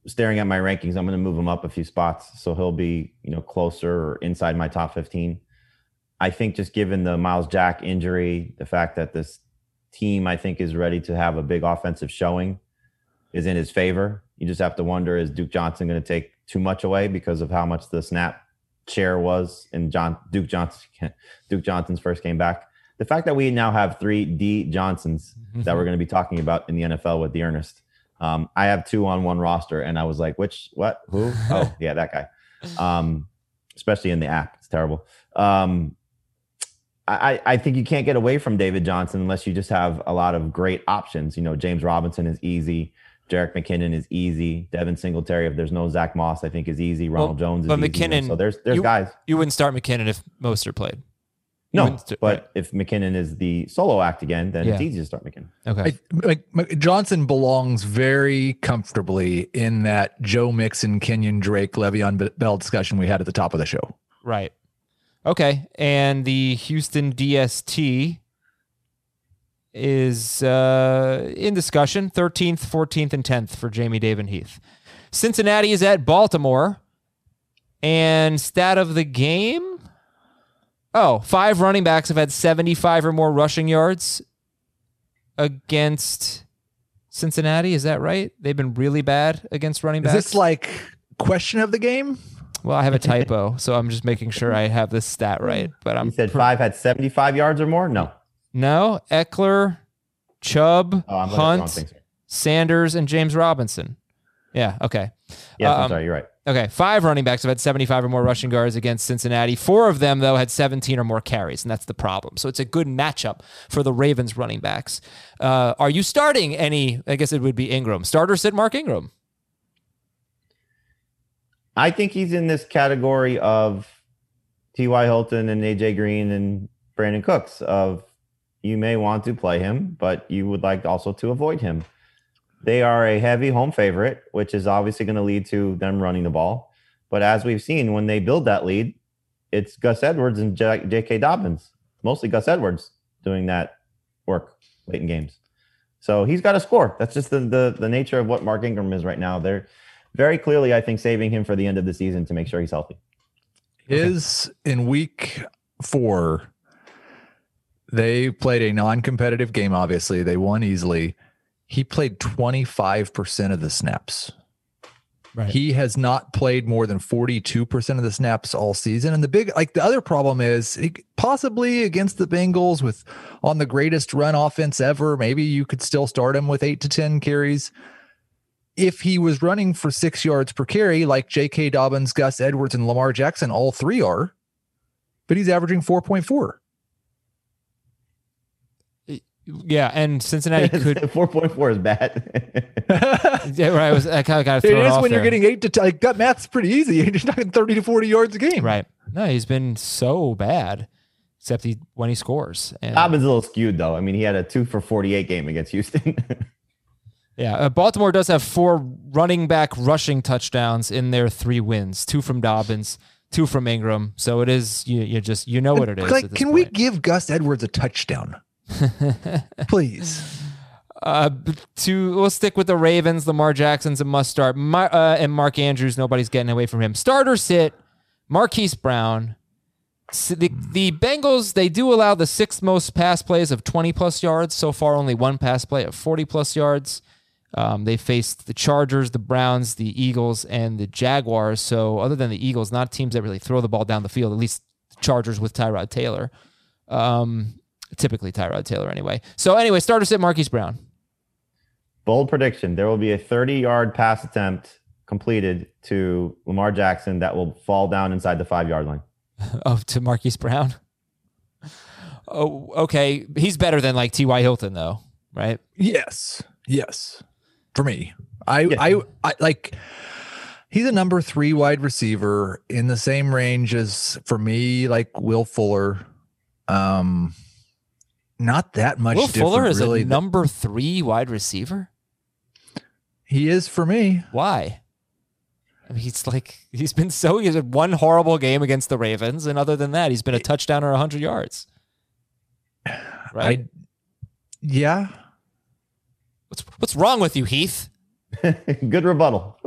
staring at my rankings. I'm going to move him up a few spots, so he'll be you know closer or inside my top 15. I think just given the Myles Jack injury, the fact that this team I think is ready to have a big offensive showing is in his favor. You just have to wonder is Duke Johnson going to take too much away because of how much the snap share was in John Duke Johnson Duke Johnson's first came back. The fact that we now have three D Johnsons that we're going to be talking about in the NFL with D'Ernest. Um, I have two on one roster, and I was like, which, what, who? Oh, yeah, that guy. Um, especially in the app, it's terrible. Um, I, I think you can't get away from David Johnson unless you just have a lot of great options. You know, James Robinson is easy. Jerick McKinnon is easy. Devin Singletary, if there's no Zach Moss, I think is easy. Ronald Well, Jones is but easy. McKinnon- So there's there's you, guys. You wouldn't start McKinnon if Mostert played. You No, wouldn't but right. if McKinnon is the solo act again, then it's easy to start McKinnon. Okay. I, like Mc- Johnson belongs very comfortably in that Joe Mixon, Kenyon Drake, Le'Veon B- Bell discussion we had at the top of the show. Right. Okay. And the Houston DST is uh, in discussion 13th, 14th, and 10th for Jamie David Heath. Cincinnati is at Baltimore. And stat of the game oh, five running backs have had 75 or more rushing yards against Cincinnati. Is that right? They've been really bad against running Is backs. this like question of the game? well, I have a typo, so I'm just making sure I have this stat right. But I'm You said five had 75 yards or more? No. No, Ekeler, Chubb, Oh, I'm looking at the wrong Hunt, thing. Sanders, and James Robinson. Yeah, okay. Yeah, Um, I'm sorry. You're right. Okay, five running backs have had 75 or more rushing yards against Cincinnati. Four of them, though, had 17 or more carries, and that's the problem. So it's a good matchup for the Ravens running backs. Uh, are you starting any? I guess it would be Ingram. Starter sit Mark Ingram. I think he's in this category of T.Y. Hilton and A.J. Green and Brandin Cooks of you may want to play him, but you would like also to avoid him. They are a heavy home favorite, which is obviously going to lead to them running the ball. But as we've seen, when they build that lead, it's Gus Edwards and J.K. Dobbins, mostly Gus Edwards doing that work late in games. So he's got to score. That's just the, the the nature of what Mark Ingram is right now. They're very clearly, I think, saving him for the end of the season to make sure he's healthy. Is in week four, they played a non competitive game, obviously. They won easily. He played 25% of the snaps. Right. He has not played more than 42% of the snaps all season. And the big, like the other problem is he, possibly against the Bengals with on the greatest run offense ever, maybe you could still start him with eight to 10 carries. If he was running for six yards per carry, like J.K. Dobbins, Gus Edwards, and Lamar Jackson, all three are, but he's averaging 4.4. Yeah, and Cincinnati could. Four point four is bad. yeah, right. I was I kind of got It is when you're getting eight to 10. Like, that math's pretty easy. You're talking 30 to 40 yards a game. right. No, he's been so bad, except he when he scores. And, Dobbins a little skewed though. I mean, he had a two for forty eight game against Houston. Yeah, uh, Baltimore does have four running back rushing touchdowns in their three wins. Two from Dobbins, two from Ingram. So it is you. You just you know what it is. Like, can we give Gus Edwards a touchdown? Please. Uh, to we'll stick with the Ravens. Lamar Jackson's a must start. Mar, uh, and Mark Andrews, nobody's getting away from him. Starter sit. Marquise Brown. S- The, the Bengals they do allow the sixth most pass plays of 20 plus yards. So far, only one pass play of 40 plus yards. Um, they faced the Chargers, the Browns, the Eagles, and the Jaguars. So other than the Eagles, not teams that really throw the ball down the field. At least the Chargers with Tyrod Taylor. Um, typically Tyrod Taylor anyway. So anyway, starter sit Marquise Brown. Bold prediction: there will be a thirty yard pass attempt completed to Lamar Jackson that will fall down inside the five yard line. Oh, to Marquise Brown. Oh, okay. He's better than like T.Y. Hilton, though, right? Yes. Yes. For me. I, Yeah. I I like he's a number three wide receiver in the same range as for me, like Will Fuller. Um not that much Will Fuller is really. a number three wide receiver. he is for me. Why? I mean, he's like he's been so he's had one horrible game against the Ravens, and other than that, he's been a touchdown or hundred yards. Right? I yeah. what's what's wrong with you, Heath? Good rebuttal.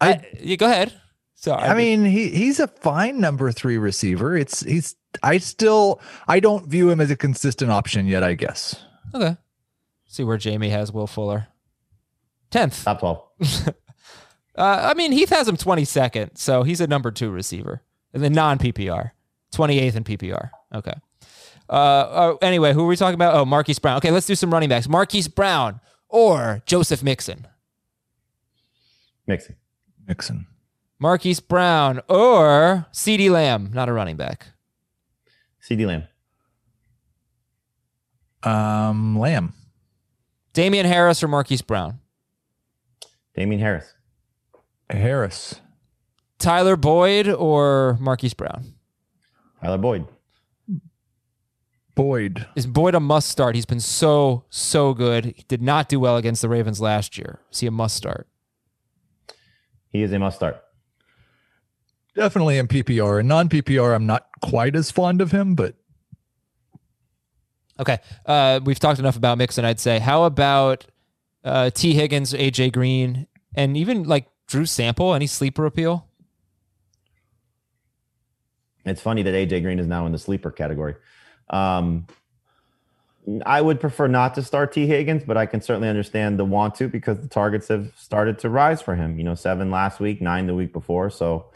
I, you go ahead. So I mean, he he's a fine number three receiver. It's he's I still I don't view him as a consistent option yet. I guess. okay. See where Jamie has Will Fuller. Tenth. Top 12. Uh, I mean, Heath has him 22nd, so he's a number two receiver in the non PPR, 28th in PPR. Okay. Uh, uh, anyway, who are we talking about? Oh, Marquise Brown. Okay, let's do some running backs. Marquise Brown or Joseph Mixon. Mixing. Mixon. Marquise Brown or CeeDee Lamb, not a running back. CeeDee Lamb. Um, Lamb. Damien Harris or Marquise Brown. Damien Harris. Harris. Tyler Boyd or Marquise Brown. Tyler Boyd. Boyd. Is Boyd a must start? He's been so, so good. He did not do well against the Ravens last year. Is he a must start? He is a must start. Definitely in PPR. and non PPR, I'm not quite as fond of him, but Okay. Uh, we've talked enough about Mixon, I'd say. How about uh, Tee Higgins, AJ Green, and even like Drew Sample? Any sleeper appeal? It's funny that AJ Green is now in the sleeper category. Um, I would prefer not to start Tee Higgins, but I can certainly understand the want to because the targets have started to rise for him. You know, seven last week, nine the week before. So,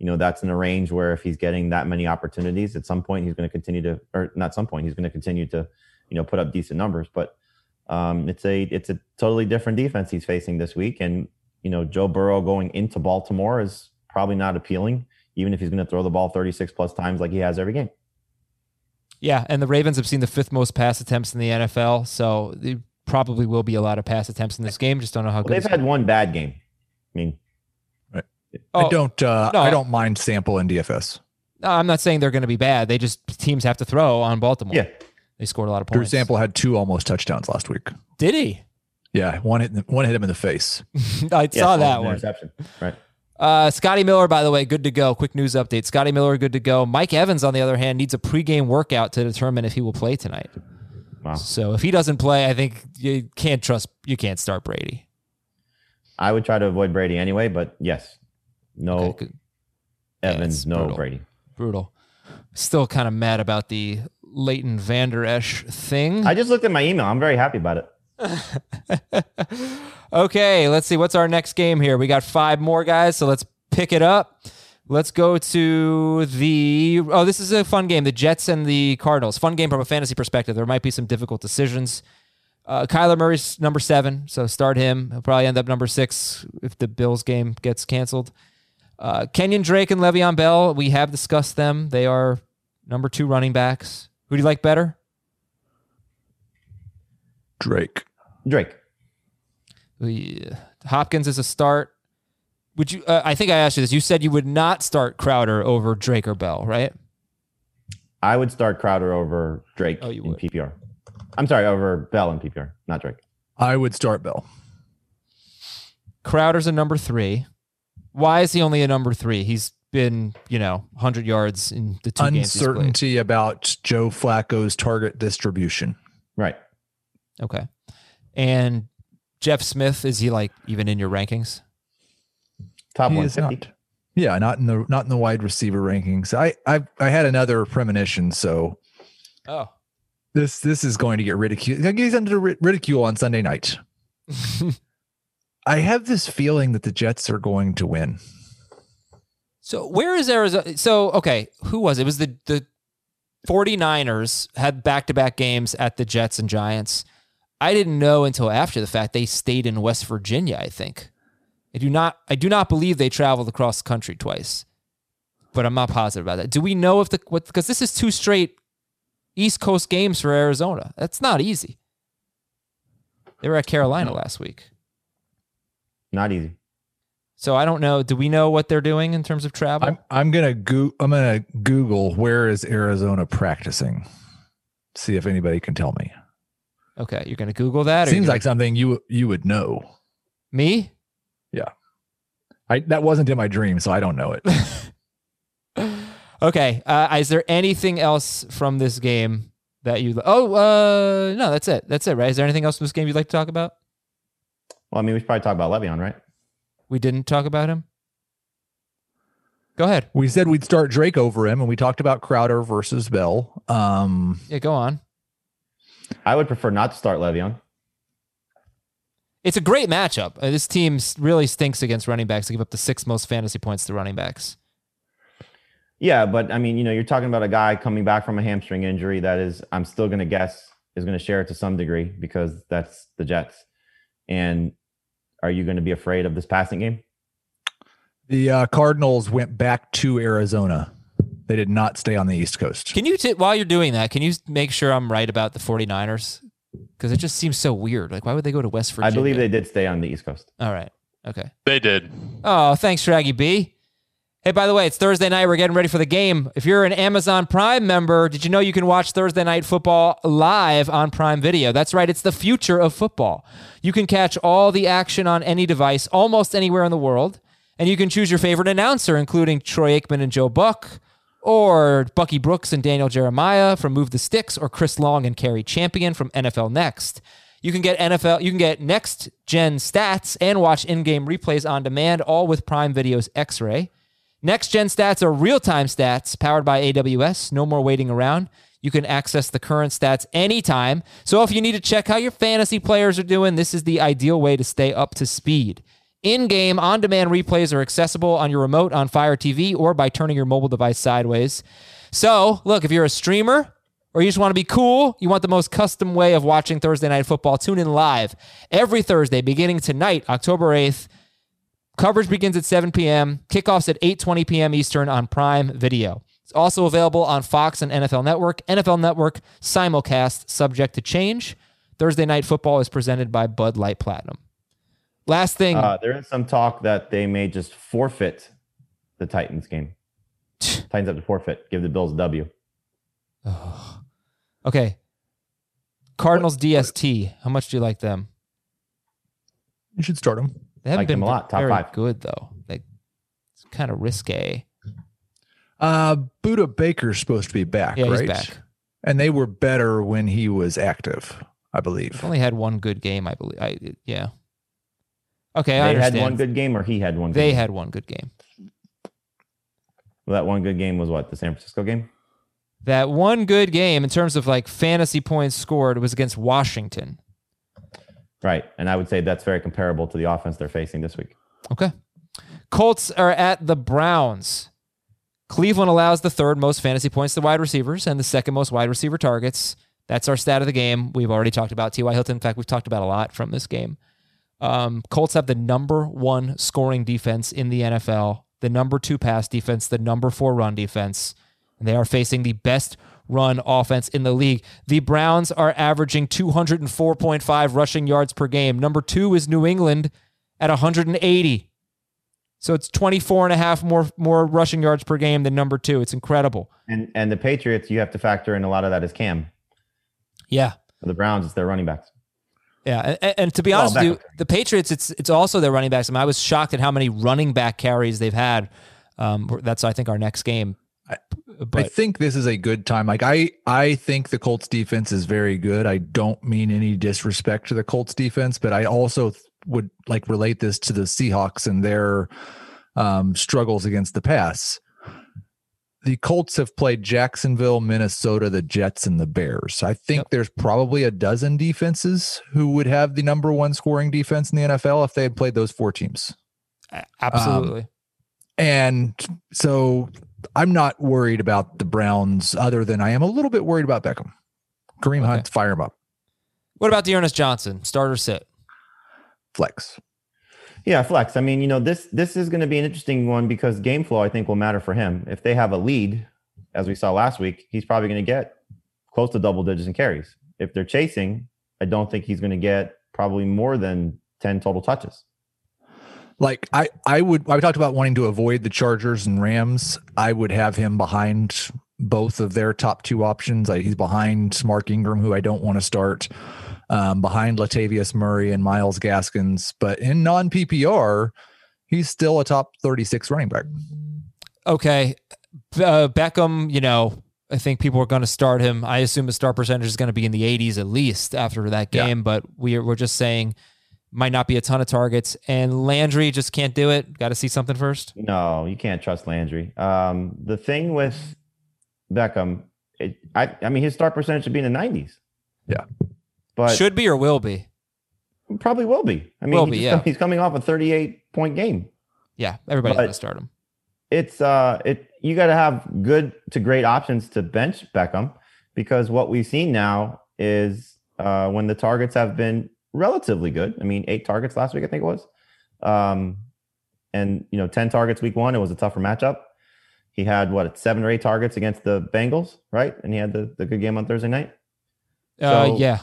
you know, that's in a range where if he's getting that many opportunities, at some point he's going to continue to, or not some point, he's going to continue to, you know, put up decent numbers. But um, it's a it's a totally different defense he's facing this week, and you know, Joe Burrow going into Baltimore is probably not appealing, even if he's going to throw the ball 36 plus times like he has every game. Yeah, and the Ravens have seen the fifth most pass attempts in the NFL, so there probably will be a lot of pass attempts in this game. Just don't know how Well, good. they've had one bad game. I mean, Oh, I don't uh no. I don't mind sample in DFS. No, I'm not saying they're going to be bad. They just teams have to throw on Baltimore. yeah, they scored a lot of Drew points. Sample had two almost touchdowns last week. did he? Yeah, one hit one hit him in the face. I yeah, saw that one. interception. Right. Uh, Scotty Miller, by the way, good to go. Quick news update: Scotty Miller, good to go. Mike Evans, on the other hand, needs a pregame workout to determine if he will play tonight. Wow. So if he doesn't play, I think you can't trust. You can't start Brady. I would try to avoid Brady anyway, but yes, no Okay, good. Yeah, Evans, no brutal. Brady. brutal. Still kind of mad about the Leighton Vander Esch thing. I just looked at my email. I'm very happy about it. okay, let's see. What's our next game here? We got five more guys, so let's pick it up. Let's go to the. Oh, this is a fun game. The Jets and the Cardinals. Fun game from a fantasy perspective. There might be some difficult decisions. Uh, Kyler Murray's number seven, so start him. He'll probably end up number six if the Bills game gets canceled. Uh, Kenyon Drake and Le'Veon Bell, we have discussed them. They are number two running backs. Who do you like better? Drake. Drake. We- Hopkins is a start. Would you? Uh, I think I asked you this. You said you would not start Crowder over Drake or Bell, right? I would start Crowder over Drake Oh, you in would. PPR. I'm sorry, over Bell in PPR, not Drake. I would start Bell. Crowder's a number three. Why is he only a number three? He's been, you know, 100 yards in the two games. Uncertainty about Joe Flacco's target distribution. Right. Okay. And Jeff Smith, is he like even in your rankings? Top He is 150. Yeah, not in the not in the wide receiver rankings. I I I had another premonition, so Oh. this this is going to get ridiculed. He's under ridicule on Sunday night. I have this feeling that the Jets are going to win. So where is Arizona? So, okay, who was it? It was the, the 49ers had back to back games at the Jets and Giants. I didn't know until after the fact they stayed in West Virginia, I think. I do not I do not believe they traveled across the country twice. But I'm not positive about that. Do we know if the what because this is two straight East Coast games for Arizona. That's not easy. They were at Carolina last week. Not easy. So I don't know. Do we know what they're doing in terms of travel? I'm I'm gonna go I'm gonna Google where is Arizona practicing. See if anybody can tell me. okay, you're gonna Google that. Seems you're like something you you would know. gonna- me. I that wasn't in my dream, so I don't know it. Okay. Uh, is there anything else from this game that you? Oh, uh, no, that's it. That's it, right? Is there anything else from this game you'd like to talk about? Well, I mean, we should probably talk about Le'Veon, right? We didn't talk about him. Go ahead. We said we'd start Drake over him, and we talked about Crowder versus Bell. Um, Yeah, go on. I would prefer not to start Le'Veon. It's a great matchup. Uh, this team really stinks against running backs. to give up the sixth most fantasy points to running backs. Yeah, but I mean, you know, you're talking about a guy coming back from a hamstring injury that is, I'm still going to guess, is going to share it to some degree because that's the Jets. And are you going to be afraid of this passing game? the uh, Cardinals went back to Arizona. They did not stay on the East Coast. Can you, t- while you're doing that, can you make sure I'm right about the 49ers? Because it just seems so weird. Like, why would they go to West Virginia? I believe they did stay on the East Coast. All right. Okay. They did. Oh, thanks, Shaggy B. Hey, by the way, it's Thursday night. We're getting ready for the game. If you're an Amazon Prime member, did you know you can watch Thursday Night Football live on Prime Video? That's right, it's the future of football. You can catch all the action on any device, almost anywhere in the world, and you can choose your favorite announcer, including Troy Aikman and Joe Buck, or Bucky Brooks and Daniel Jeremiah from Move the Sticks, or Chris Long and Kerry Champion from NFL Next. You can get NFL, you can get next gen stats and watch in-game replays on demand, all with Prime Video's X-Ray. Next gen stats are real time stats powered by AWS. No more waiting around. You can access the current stats anytime. So if you need to check how your fantasy players are doing, this is the ideal way to stay up to speed. In game, on demand replays are accessible on your remote, on Fire TV, or by turning your mobile device sideways. So, look, if you're a streamer or you just want to be cool, you want the most custom way of watching Thursday Night Football, tune in live every Thursday beginning tonight, October 8th. Coverage begins at 7 p.m. Kickoffs at 8:20 p.m. Eastern on Prime Video. It's also available on Fox and NFL Network. NFL Network simulcast subject to change. Thursday Night Football is presented by Bud Light Platinum. Last thing, Uh, there is some talk that they may just forfeit the Titans game. Titans have to forfeit, give the Bills a W. okay. Cardinals DST. How much do you like them? You should start him. They haven't Like been a lot. Top very five. good though. Like it's kind of risque. Uh, Budda Baker's supposed to be back, Yeah, he's right? back. And they were better when he was active, I believe. Only had one good game, I believe. I yeah. Okay, I They had one good game, or he had one. Good they game? had one good game. Well, that one good game was what the San Francisco game. That one good game in terms of like fantasy points scored was against Washington. Right. And I would say that's very comparable to the offense they're facing this week. Okay. Colts are at the Browns. Cleveland allows the third most fantasy points to wide receivers and the second most wide receiver targets. That's our stat of the game. We've already talked about T.Y. Hilton. In fact, we've talked about a lot from this game. Um, Colts have the number one scoring defense in the NFL, the number two pass defense, the number four run defense. And they are facing the best run offense in the league. The Browns are averaging 204.5 rushing yards per game. Number two is New England at 180. So it's 24 and a half more, more rushing yards per game than number two. It's incredible. And and the Patriots, you have to factor in a lot of that is Cam. Yeah. For the Browns, it's their running backs. Yeah, and, and to be Well, honest with you, the Patriots, it's it's also their running backs. I, mean, I was shocked at how many running back carries they've had. Um, that's I think our next game. I But think this is a good time. Like I, I think the Colts defense is very good. I don't mean any disrespect to the Colts defense, but I also would like relate this to the Seahawks and their um, struggles against the pass. The Colts have played Jacksonville, Minnesota, the Jets, and the Bears. I think Yep. there's probably a dozen defenses who would have the number one scoring defense in the NFL if they had played those four teams. absolutely, And so I'm not worried about the Browns other than I am a little bit worried about Beckham. Kareem Okay. Hunt, fire him up. what about D'Ernest Johnson? Starter sit. Flex. Yeah, flex. I mean, you know, this this is going to be an interesting one because game flow, I think, will matter for him. If they have a lead, as we saw last week, he's probably going to get close to double digits in carries. If they're chasing, I don't think he's going to get probably more than ten total touches. Like I, I would I talked about wanting to avoid the Chargers and Rams. I would have him behind both of their top two options. Like he's behind Mark Ingram, who I don't want to start, um, behind Latavius Murray and Myles Gaskins. But in non PPR, he's still a top 36 running back. Okay, uh, Beckham. You know, I think people are going to start him. I assume his start percentage is going to be in the 80s at least after that Yeah. game. But we're we're just saying might not be a ton of targets, and Landry just can't do it. Got to see something first. No, you can't trust Landry. Um, the thing with Beckham, it, I, I mean, his start percentage should be in the 90s. Yeah. But Should be or will be. probably will be. I mean, Will he be, just yeah. come- he's coming off a 38 point game. Yeah, everybody's But- going to start him. It's uh, it you got to have good to great options to bench Beckham because what we've seen now is uh, when the targets have been relatively good. I mean, eight targets last week, I think it was, um, and you know, ten targets week one. It was a tougher matchup. He had what seven or eight targets against the Bengals, right? And he had the, the good game on Thursday night, Uh, So, yeah,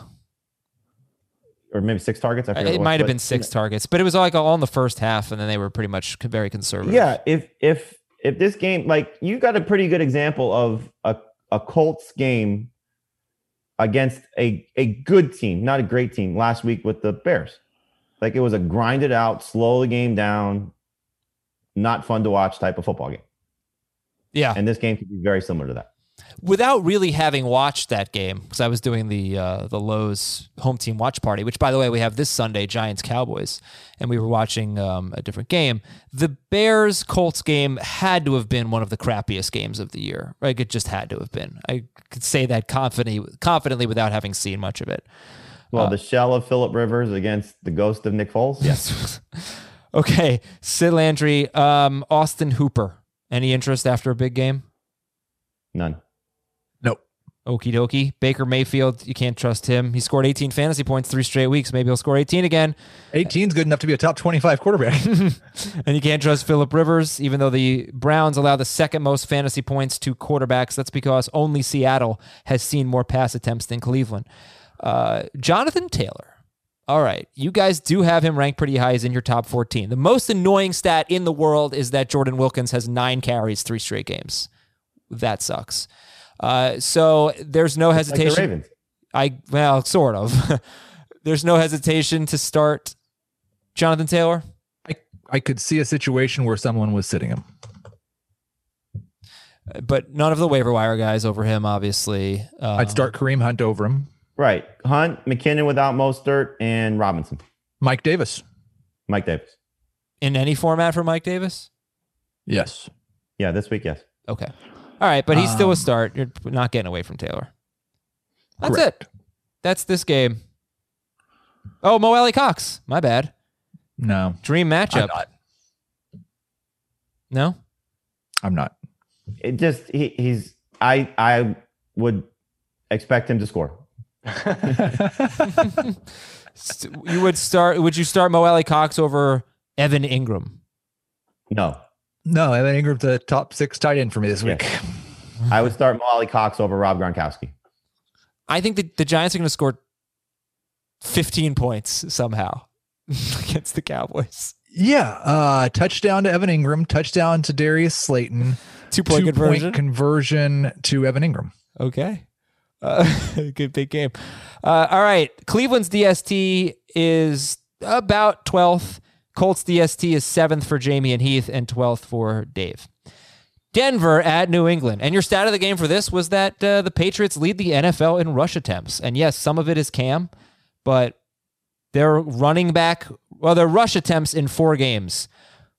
or maybe six targets. I it might have been six targets, but it was like all in the first half, and then they were pretty much very conservative. Yeah, if if if this game like you got a pretty good example of a a Colts game against a a good team, not a great team last week with the Bears. Like it was a grinded out, slow the game down, not fun to watch type of football game. yeah. And this game could be very similar to that. Without really having watched that game because I was doing the uh, the Lowe's home team watch party, which by the way we have this Sunday Giants Cowboys, and we were watching um, a different game. The Bears Colts game had to have been one of the crappiest games of the year. Like it just had to have been. I could say that confidently confidently without having seen much of it. Well, the shell of Philip Rivers against the ghost of Nick Foles. Yes. okay, Sid Landry, um, Austin Hooper. Any interest after a big game? None. Okie dokie. Baker Mayfield, you can't trust him. He scored 18 fantasy points three straight weeks. Maybe he'll score 18 again. 18 is good enough to be a top 25 quarterback. And you can't trust Philip Rivers, even though the Browns allow the second most fantasy points to quarterbacks. That's because only Seattle has seen more pass attempts than Cleveland. Uh, Jonathan Taylor. All right. You guys do have him ranked pretty high. He's in your top 14. The most annoying stat in the world is that Jordan Wilkins has nine carries, three straight games. That sucks. Uh, so there's no Like the hesitation. Ravens. I well, sort of. There's no hesitation to start Jonathan Taylor. I, I could see a situation where someone was sitting him. but none of the waiver wire guys over him, obviously. Uh, I'd start Kareem Hunt over him. Right. Hunt, McKinnon without Mostert, and Robinson. Mike Davis. Mike Davis. in any format for Mike Davis. Yes. Yeah, this week, yes. Okay, all right, but he's still a Um, start. You're not getting away from Taylor. That's Correct. it. That's this game. Oh, Mo Alie-Cox. My bad. No, Dream I'm matchup. not. No. I'm not. It just he, he's I I would expect him to score. You would start. Would you start Mo Alie-Cox over Evan Engram? No. No, Evan Engram's the top six tight end for me this Yeah. week. I would start Mo Alie-Cox over Rob Gronkowski. I think that the Giants are going to score 15 points somehow against the Cowboys. Yeah. Uh, touchdown to Evan Engram, touchdown to Darius Slayton, Two point two conversion. point conversion to Evan Engram. Okay. Uh, good big game. Uh, all right. Cleveland's DST is about 12th. Colts DST is 7th for Jamie and Heath and 12th for Dave. Denver at New England. And your stat of the game for this was that uh, the Patriots lead the NFL in rush attempts. And yes, some of it is Cam, but their running back, well, their rush attempts in four games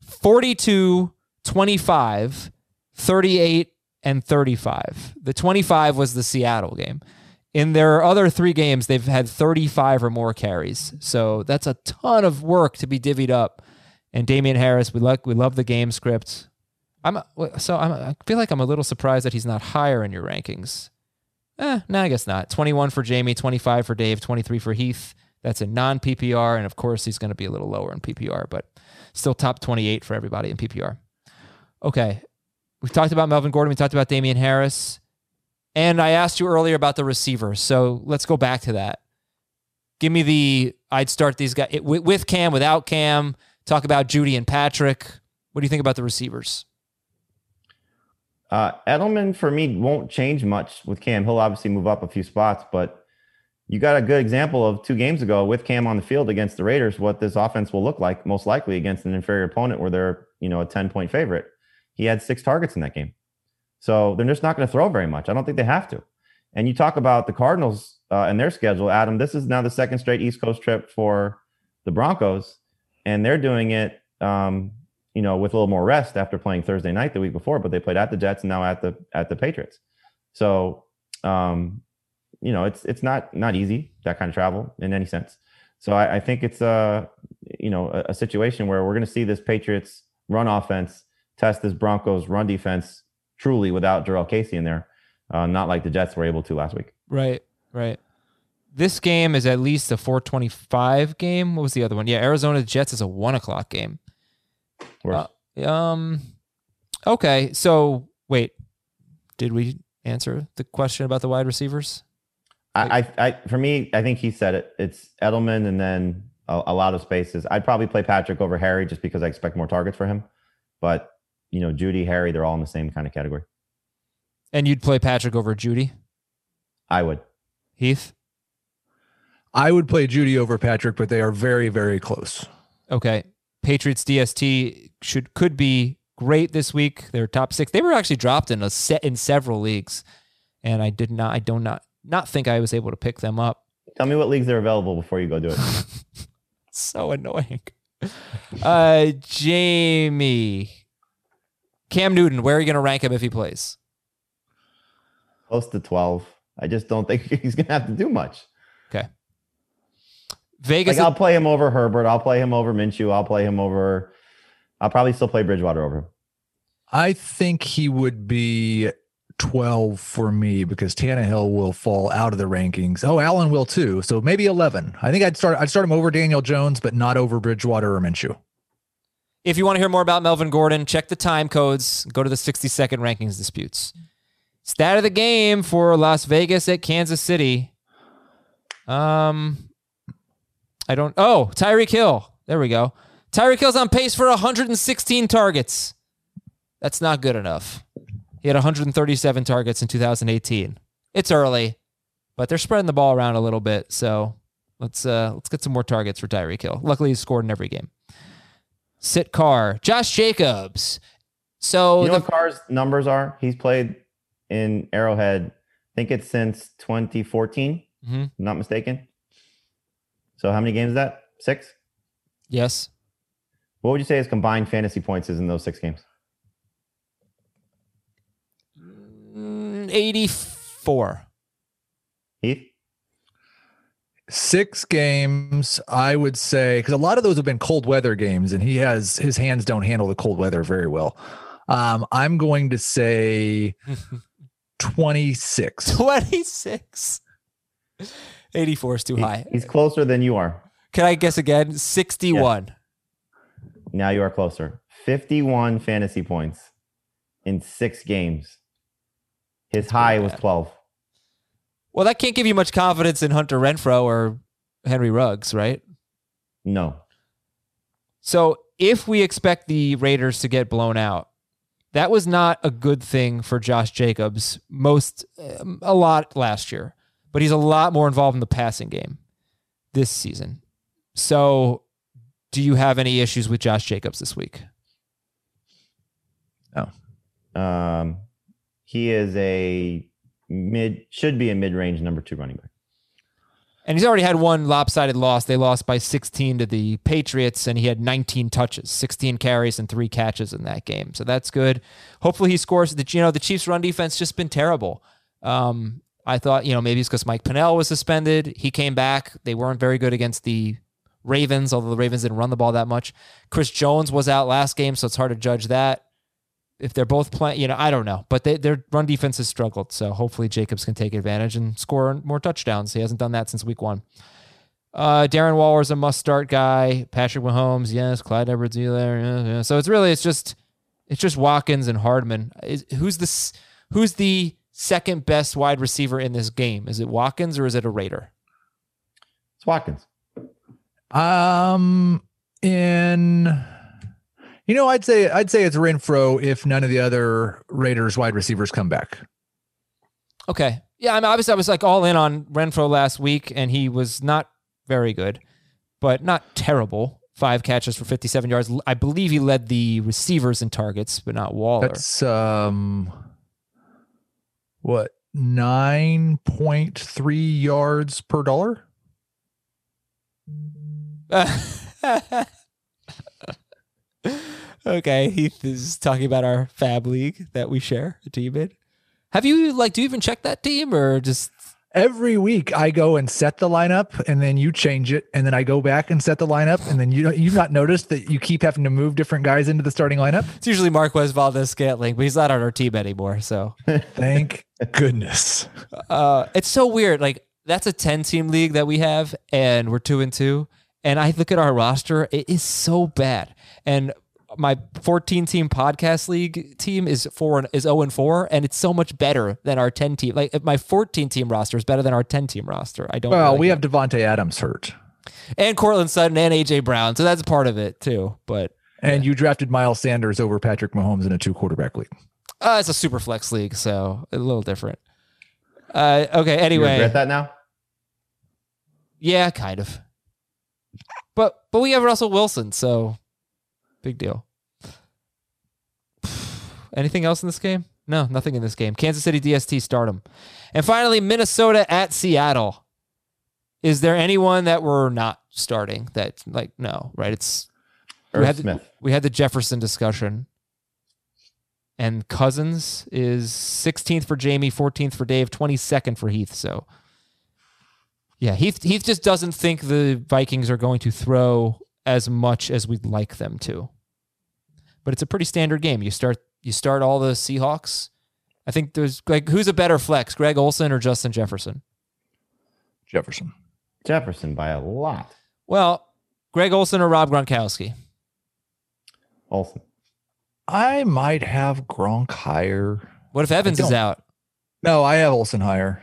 42, 25, 38, and 35. The 25 was the Seattle game. In their other three games, they've had 35 or more carries. So that's a ton of work to be divvied up. And Damien Harris, we like we love the game script. I'm so I'm, I feel like I'm a little surprised that he's not higher in your rankings. Eh, no, I guess not. 21 for Jamie, 25 for Dave, 23 for Heath. That's a non PPR, and of course he's going to be a little lower in PPR, but still top 28 for everybody in PPR. Okay, we've talked about Melvin Gordon. We talked about Damien Harris. And I asked you earlier about the receivers. So let's go back to that. Give me the, I'd start these guys it- with, with Cam, without Cam. Talk about Jeudy and Patrick. What do you think about the receivers? Uh, Edelman for me won't change much with Cam. He'll obviously move up a few spots, but you got a good example of two games ago with Cam on the field against the Raiders, what this offense will look like most likely against an inferior opponent where they're, you know, a 10 point favorite. He had six targets in that game. So they're just not going to throw very much. I don't think they have to. And you talk about the Cardinals uh, and their schedule, Adam. This is now the second straight East Coast trip for the Broncos, and they're doing it, um, you know, with a little more rest after playing Thursday night the week before. But they played at the Jets and now at the at the Patriots. So, um, you know, it's it's not not easy that kind of travel in any sense. So I, I think it's a you know a, a situation where we're going to see this Patriots run offense test this Broncos run defense truly without Jurrell Casey in there, uh, not like the Jets were able to last week. Right, right. This game is at least a 425 game. What was the other one? Yeah, Arizona Jets is a one o'clock game. Uh, um, okay. So wait, did we answer the question about the wide receivers? I, I, I, for me, I think he said it. It's Edelman and then a, a lot of spaces. I'd probably play Patrick over Harry just because I expect more targets for him. But you know, Jeudy, Harry, they're all in the same kind of category. And you'd play Patrick over Jeudy? I would. Heath? I would play Jeudy over Patrick, but they are very, very close. Okay. Patriots DST should could be great this week. They're top six. They were actually dropped in a set in several leagues, and I did not. I do not not think I was able to pick them up. Tell me what leagues they're available before you go do it. so annoying. Uh, Jamie, Cam Newton, where are you going to rank him if he plays? Close to twelve. I just don't think he's going to have to do much. Okay. Vegas. Like I'll play him over Herbert. I'll play him over Minshew. I'll play him over. I'll probably still play Bridgewater over him. I think he would be 12 for me because Tannehill will fall out of the rankings. Oh, Allen will too. So maybe 11. I think I'd start I'd start him over Daniel Jones, but not over Bridgewater or Minshew. If you want to hear more about Melvin Gordon, check the time codes. Go to the 60 second rankings disputes. Stat of the game for Las Vegas at Kansas City. Um, I don't. Oh, Tyreek Hill. There we go. Tyreek Hill's on pace for 116 targets. That's not good enough. He had 137 targets in 2018. It's early, but they're spreading the ball around a little bit. So let's uh, let's get some more targets for Tyreek Hill. Luckily, he's scored in every game. Sit Carr, Josh Jacobs. So you know the, what Carr's numbers are? He's played in Arrowhead. I think it's since 2014. Mhm. I'm not mistaken. So how many games is that? Six. yes, What would you say his combined fantasy points is in those six games? Mm, 84. Heath. Six games, I would say, because a lot of those have been cold weather games, and he has his hands don't handle the cold weather very well. Um, I'm going to say 26. 26. 84 is too He- high. He's closer than you are. Can I guess again? 61. Now you are closer. 51 fantasy points in six games. His high was 12. Well, that can't give you much confidence in Hunter Renfrow or Henry Ruggs, right? No. So if we expect the Raiders to get blown out, that was not a good thing for Josh Jacobs most um, a lot last year, but he's a lot more involved in the passing game this season. So do you have any issues with Josh Jacobs this week? No. Um, he is a mid, should be a mid range number two running back. And he's already had one lopsided loss. They lost by 16 to the Patriots, and he had 19 touches, 16 carries, and three catches in that game. So that's good. Hopefully, he scores. The you know the Chiefs' run defense just been terrible. Um, I thought you know maybe it's because Mike Pennel was suspended. He came back. They weren't very good against the Ravens, although the Ravens didn't run the ball that much. Chris Jones was out last game, so it's hard to judge that. If they're both playing, you know, I don't know, but they, their run defense has struggled. So hopefully Jacobs can take advantage and score more touchdowns. He hasn't done that since week one. Uh, Darren Waller's a must start guy. Patrick Mahomes, yes. Clyde Edwards-Helaire. Yeah, yeah. So it's really it's just it's just Watkins and Hardman. Is, who's the who's the second best wide receiver in this game? Is it Watkins or is it a Raider? It's Watkins. Um, in you know, I'd say I'd say it's Renfrow if none of the other Raiders wide receivers come back. Okay. Yeah, I mean, obviously I was like all in on Renfrow last week, and he was not very good, but not terrible. Five catches for 57 yards. I believe he led the receivers in targets, but not Waller. That's um, what nine point three yards per dollar. okay, Heath is talking about our Fab League that we share a team in. Have you like? Do you even check that team or just? Every week I go and set the lineup and then you change it and then I go back and set the lineup and then you don't you've not noticed that you keep having to move different guys into the starting lineup? It's usually Marquez Valdes-Scantling, but he's not on our team anymore. So Thank goodness. uh, it's so weird. Like that's a ten team league that we have, and we're two and two. And I look at our roster; it is so bad. And my 14 team podcast league team is four and is 0 and 4 and it's so much better than our 10 team like my 14 team roster is better than our 10 team roster i don't Well, really we get- have Davante Adams hurt. and Courtland Sutton and AJ Brown so that's part of it too but And you drafted Miles Sanders over Patrick Mahomes in a two quarterback league. uh, it's a super flex league so a little different uh, okay You anyway regret that now? Yeah, kind of. But but we have Russell Wilson, so big deal. Anything else in this game? No, nothing in this game. Kansas City DST stardom. And finally, Minnesota at Seattle. Is there anyone that we're not starting that like no, right? It's we had, the, Smith. we had the Jefferson discussion. And Cousins is 16th for Jamie, 14th for Dave, 22nd for Heath. So yeah, Heath Heath just doesn't think the Vikings are going to throw as much as we'd like them to. But it's a pretty standard game. You start you start all the Seahawks. I think there's like who's a better flex, Greg Olsen or Justin Jefferson? Jefferson. Jefferson by a lot. Well, Greg Olsen or Rob Gronkowski? Olsen. I might have Gronk higher. What if Evans is out? No, I have Olsen higher.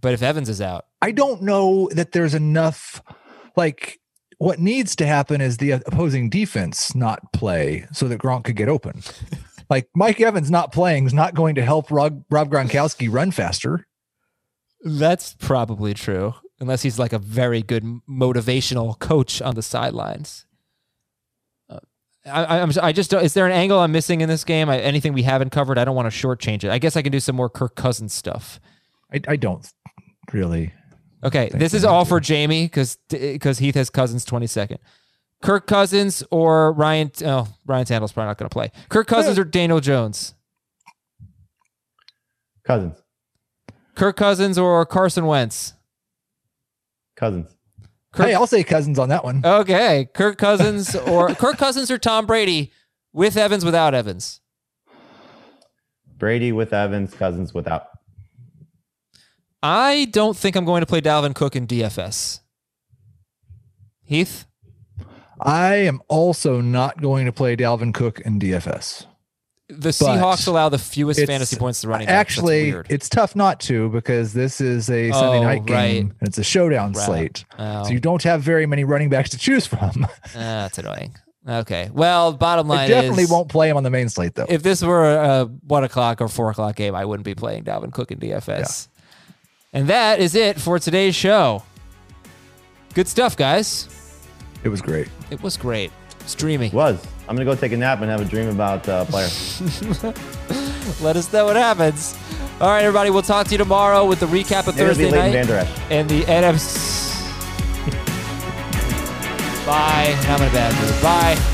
But if Evans is out, I don't know that there's enough. Like, what needs to happen is the opposing defense not play so that Gronk could get open. like, Mike Evans not playing is not going to help Rob, Rob Gronkowski run faster. that's probably true. Unless he's like a very good motivational coach on the sidelines. Uh, I, I'm, I just don't. Is there an angle I'm missing in this game? I, anything we haven't covered? I don't want to shortchange it. I guess I can do some more Kirk Cousins stuff. I, I don't really. Okay, Thank this you, is all for Jamie because because Heath has Cousins twenty second. Kirk Cousins or Ryan? Oh, Ryan Tannehill's probably not going to play. Kirk Cousins or Daniel Jones? Cousins. Kirk Cousins or Carson Wentz? Cousins. Kirk, Hey, I'll say Cousins on that one. okay, Kirk Cousins or Kirk Cousins or Tom Brady with Evans without Evans. Brady with Evans. Cousins without. I don't think I'm going to play Dalvin Cook in DFS. Heath, I am also not going to play Dalvin Cook in DFS. the Seahawks allow the fewest fantasy points to running. backs. That's Actually, weird. it's tough not to because this is a Sunday Oh, night game right. and it's a showdown Right. slate. Oh. So you don't have very many running backs to choose from. Ah, that's annoying. Okay. Well, bottom line I definitely is, won't play him on the main slate though. If this were a one o'clock or four o'clock game, I wouldn't be playing Dalvin Cook in DFS. And that is it for today's show. Good stuff, guys. it was great. It was great. It's dreamy. Was. I'm gonna go take a nap and have a dream about uh, player. Let us know what happens. All right, everybody. We'll talk to you tomorrow with the recap of Maybe Thursday night and the NFC. Bye. And I'm in a bad mood. Bye.